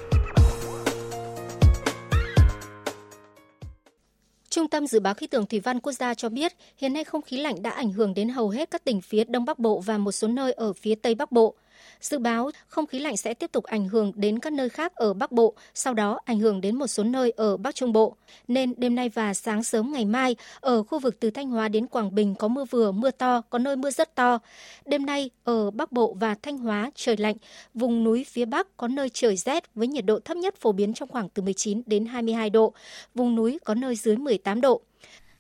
Trung tâm Dự báo Khí tượng Thủy văn Quốc gia cho biết, hiện nay không khí lạnh đã ảnh hưởng đến hầu hết các tỉnh phía Đông Bắc Bộ và một số nơi ở phía Tây Bắc Bộ. Dự báo không khí lạnh sẽ tiếp tục ảnh hưởng đến các nơi khác ở Bắc Bộ, sau đó ảnh hưởng đến một số nơi ở Bắc Trung Bộ. Nên đêm nay và sáng sớm ngày mai, ở khu vực từ Thanh Hóa đến Quảng Bình có mưa vừa, mưa to, có nơi mưa rất to. Đêm nay ở Bắc Bộ và Thanh Hóa trời lạnh, vùng núi phía Bắc có nơi trời rét với nhiệt độ thấp nhất phổ biến trong khoảng từ 19 đến 22 độ, vùng núi có nơi dưới 18 độ.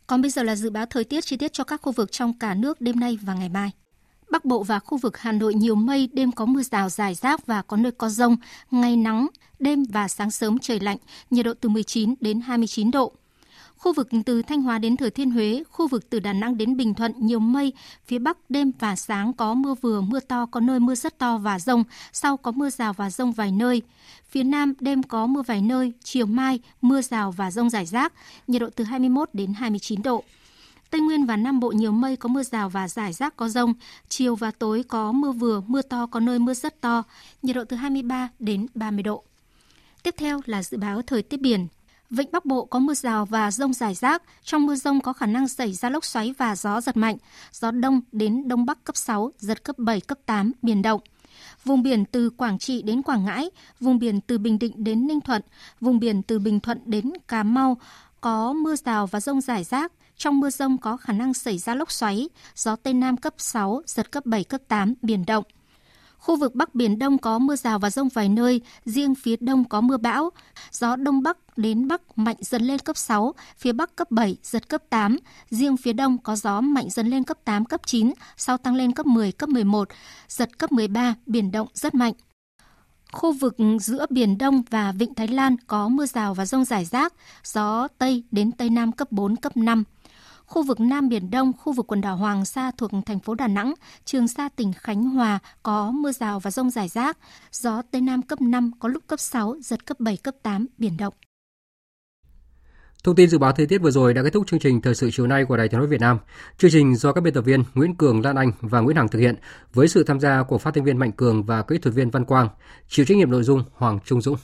Còn bây giờ là dự báo thời tiết chi tiết cho các khu vực trong cả nước đêm nay và ngày mai. Bắc Bộ và khu vực Hà Nội nhiều mây, đêm có mưa rào rải rác và có nơi có rông, ngày nắng, đêm và sáng sớm trời lạnh, nhiệt độ từ 19 đến 29 độ. Khu vực từ Thanh Hóa đến Thừa Thiên Huế, khu vực từ Đà Nẵng đến Bình Thuận nhiều mây, phía Bắc đêm và sáng có mưa vừa, mưa to, có nơi mưa rất to và rông, sau có mưa rào và rông vài nơi. Phía Nam đêm có mưa vài nơi, chiều mai mưa rào và rông rải rác, nhiệt độ từ 21 đến 29 độ. Tây Nguyên và Nam Bộ nhiều mây có mưa rào và rải rác có rông, chiều và tối có mưa vừa, mưa to có nơi mưa rất to, nhiệt độ từ 23 đến 30 độ. Tiếp theo là dự báo thời tiết biển. Vịnh Bắc Bộ có mưa rào và rông rải rác, trong mưa rông có khả năng xảy ra lốc xoáy và gió giật mạnh, gió đông đến đông bắc cấp 6, giật cấp 7, cấp 8, biển động. Vùng biển từ Quảng Trị đến Quảng Ngãi, vùng biển từ Bình Định đến Ninh Thuận, vùng biển từ Bình Thuận đến Cà Mau có mưa rào và rông rải rác, trong mưa rông có khả năng xảy ra lốc xoáy, gió Tây Nam cấp 6, giật cấp 7, cấp 8, biển động. Khu vực Bắc Biển Đông có mưa rào và rông vài nơi, riêng phía Đông có mưa bão. Gió Đông Bắc đến Bắc mạnh dần lên cấp 6, phía Bắc cấp 7, giật cấp 8. Riêng phía Đông có gió mạnh dần lên cấp 8, cấp 9, sau tăng lên cấp 10, cấp 11, giật cấp 13, biển động rất mạnh. Khu vực giữa Biển Đông và Vịnh Thái Lan có mưa rào và rông rải rác, gió Tây đến Tây Nam cấp 4, cấp 5. Khu vực Nam Biển Đông, khu vực quần đảo Hoàng Sa thuộc thành phố Đà Nẵng, Trường Sa tỉnh Khánh Hòa có mưa rào và rông rải rác, gió Tây Nam cấp 5, có lúc cấp 6, giật cấp 7, cấp 8, biển động. Thông tin dự báo thời tiết vừa rồi đã kết thúc chương trình thời sự chiều nay của Đài Tiếng nói Việt Nam. Chương trình do các biên tập viên Nguyễn Cường, Lan Anh và Nguyễn Hằng thực hiện với sự tham gia của phát thanh viên Mạnh Cường và kỹ thuật viên Văn Quang, chịu trách nhiệm nội dung Hoàng Trung Dũng.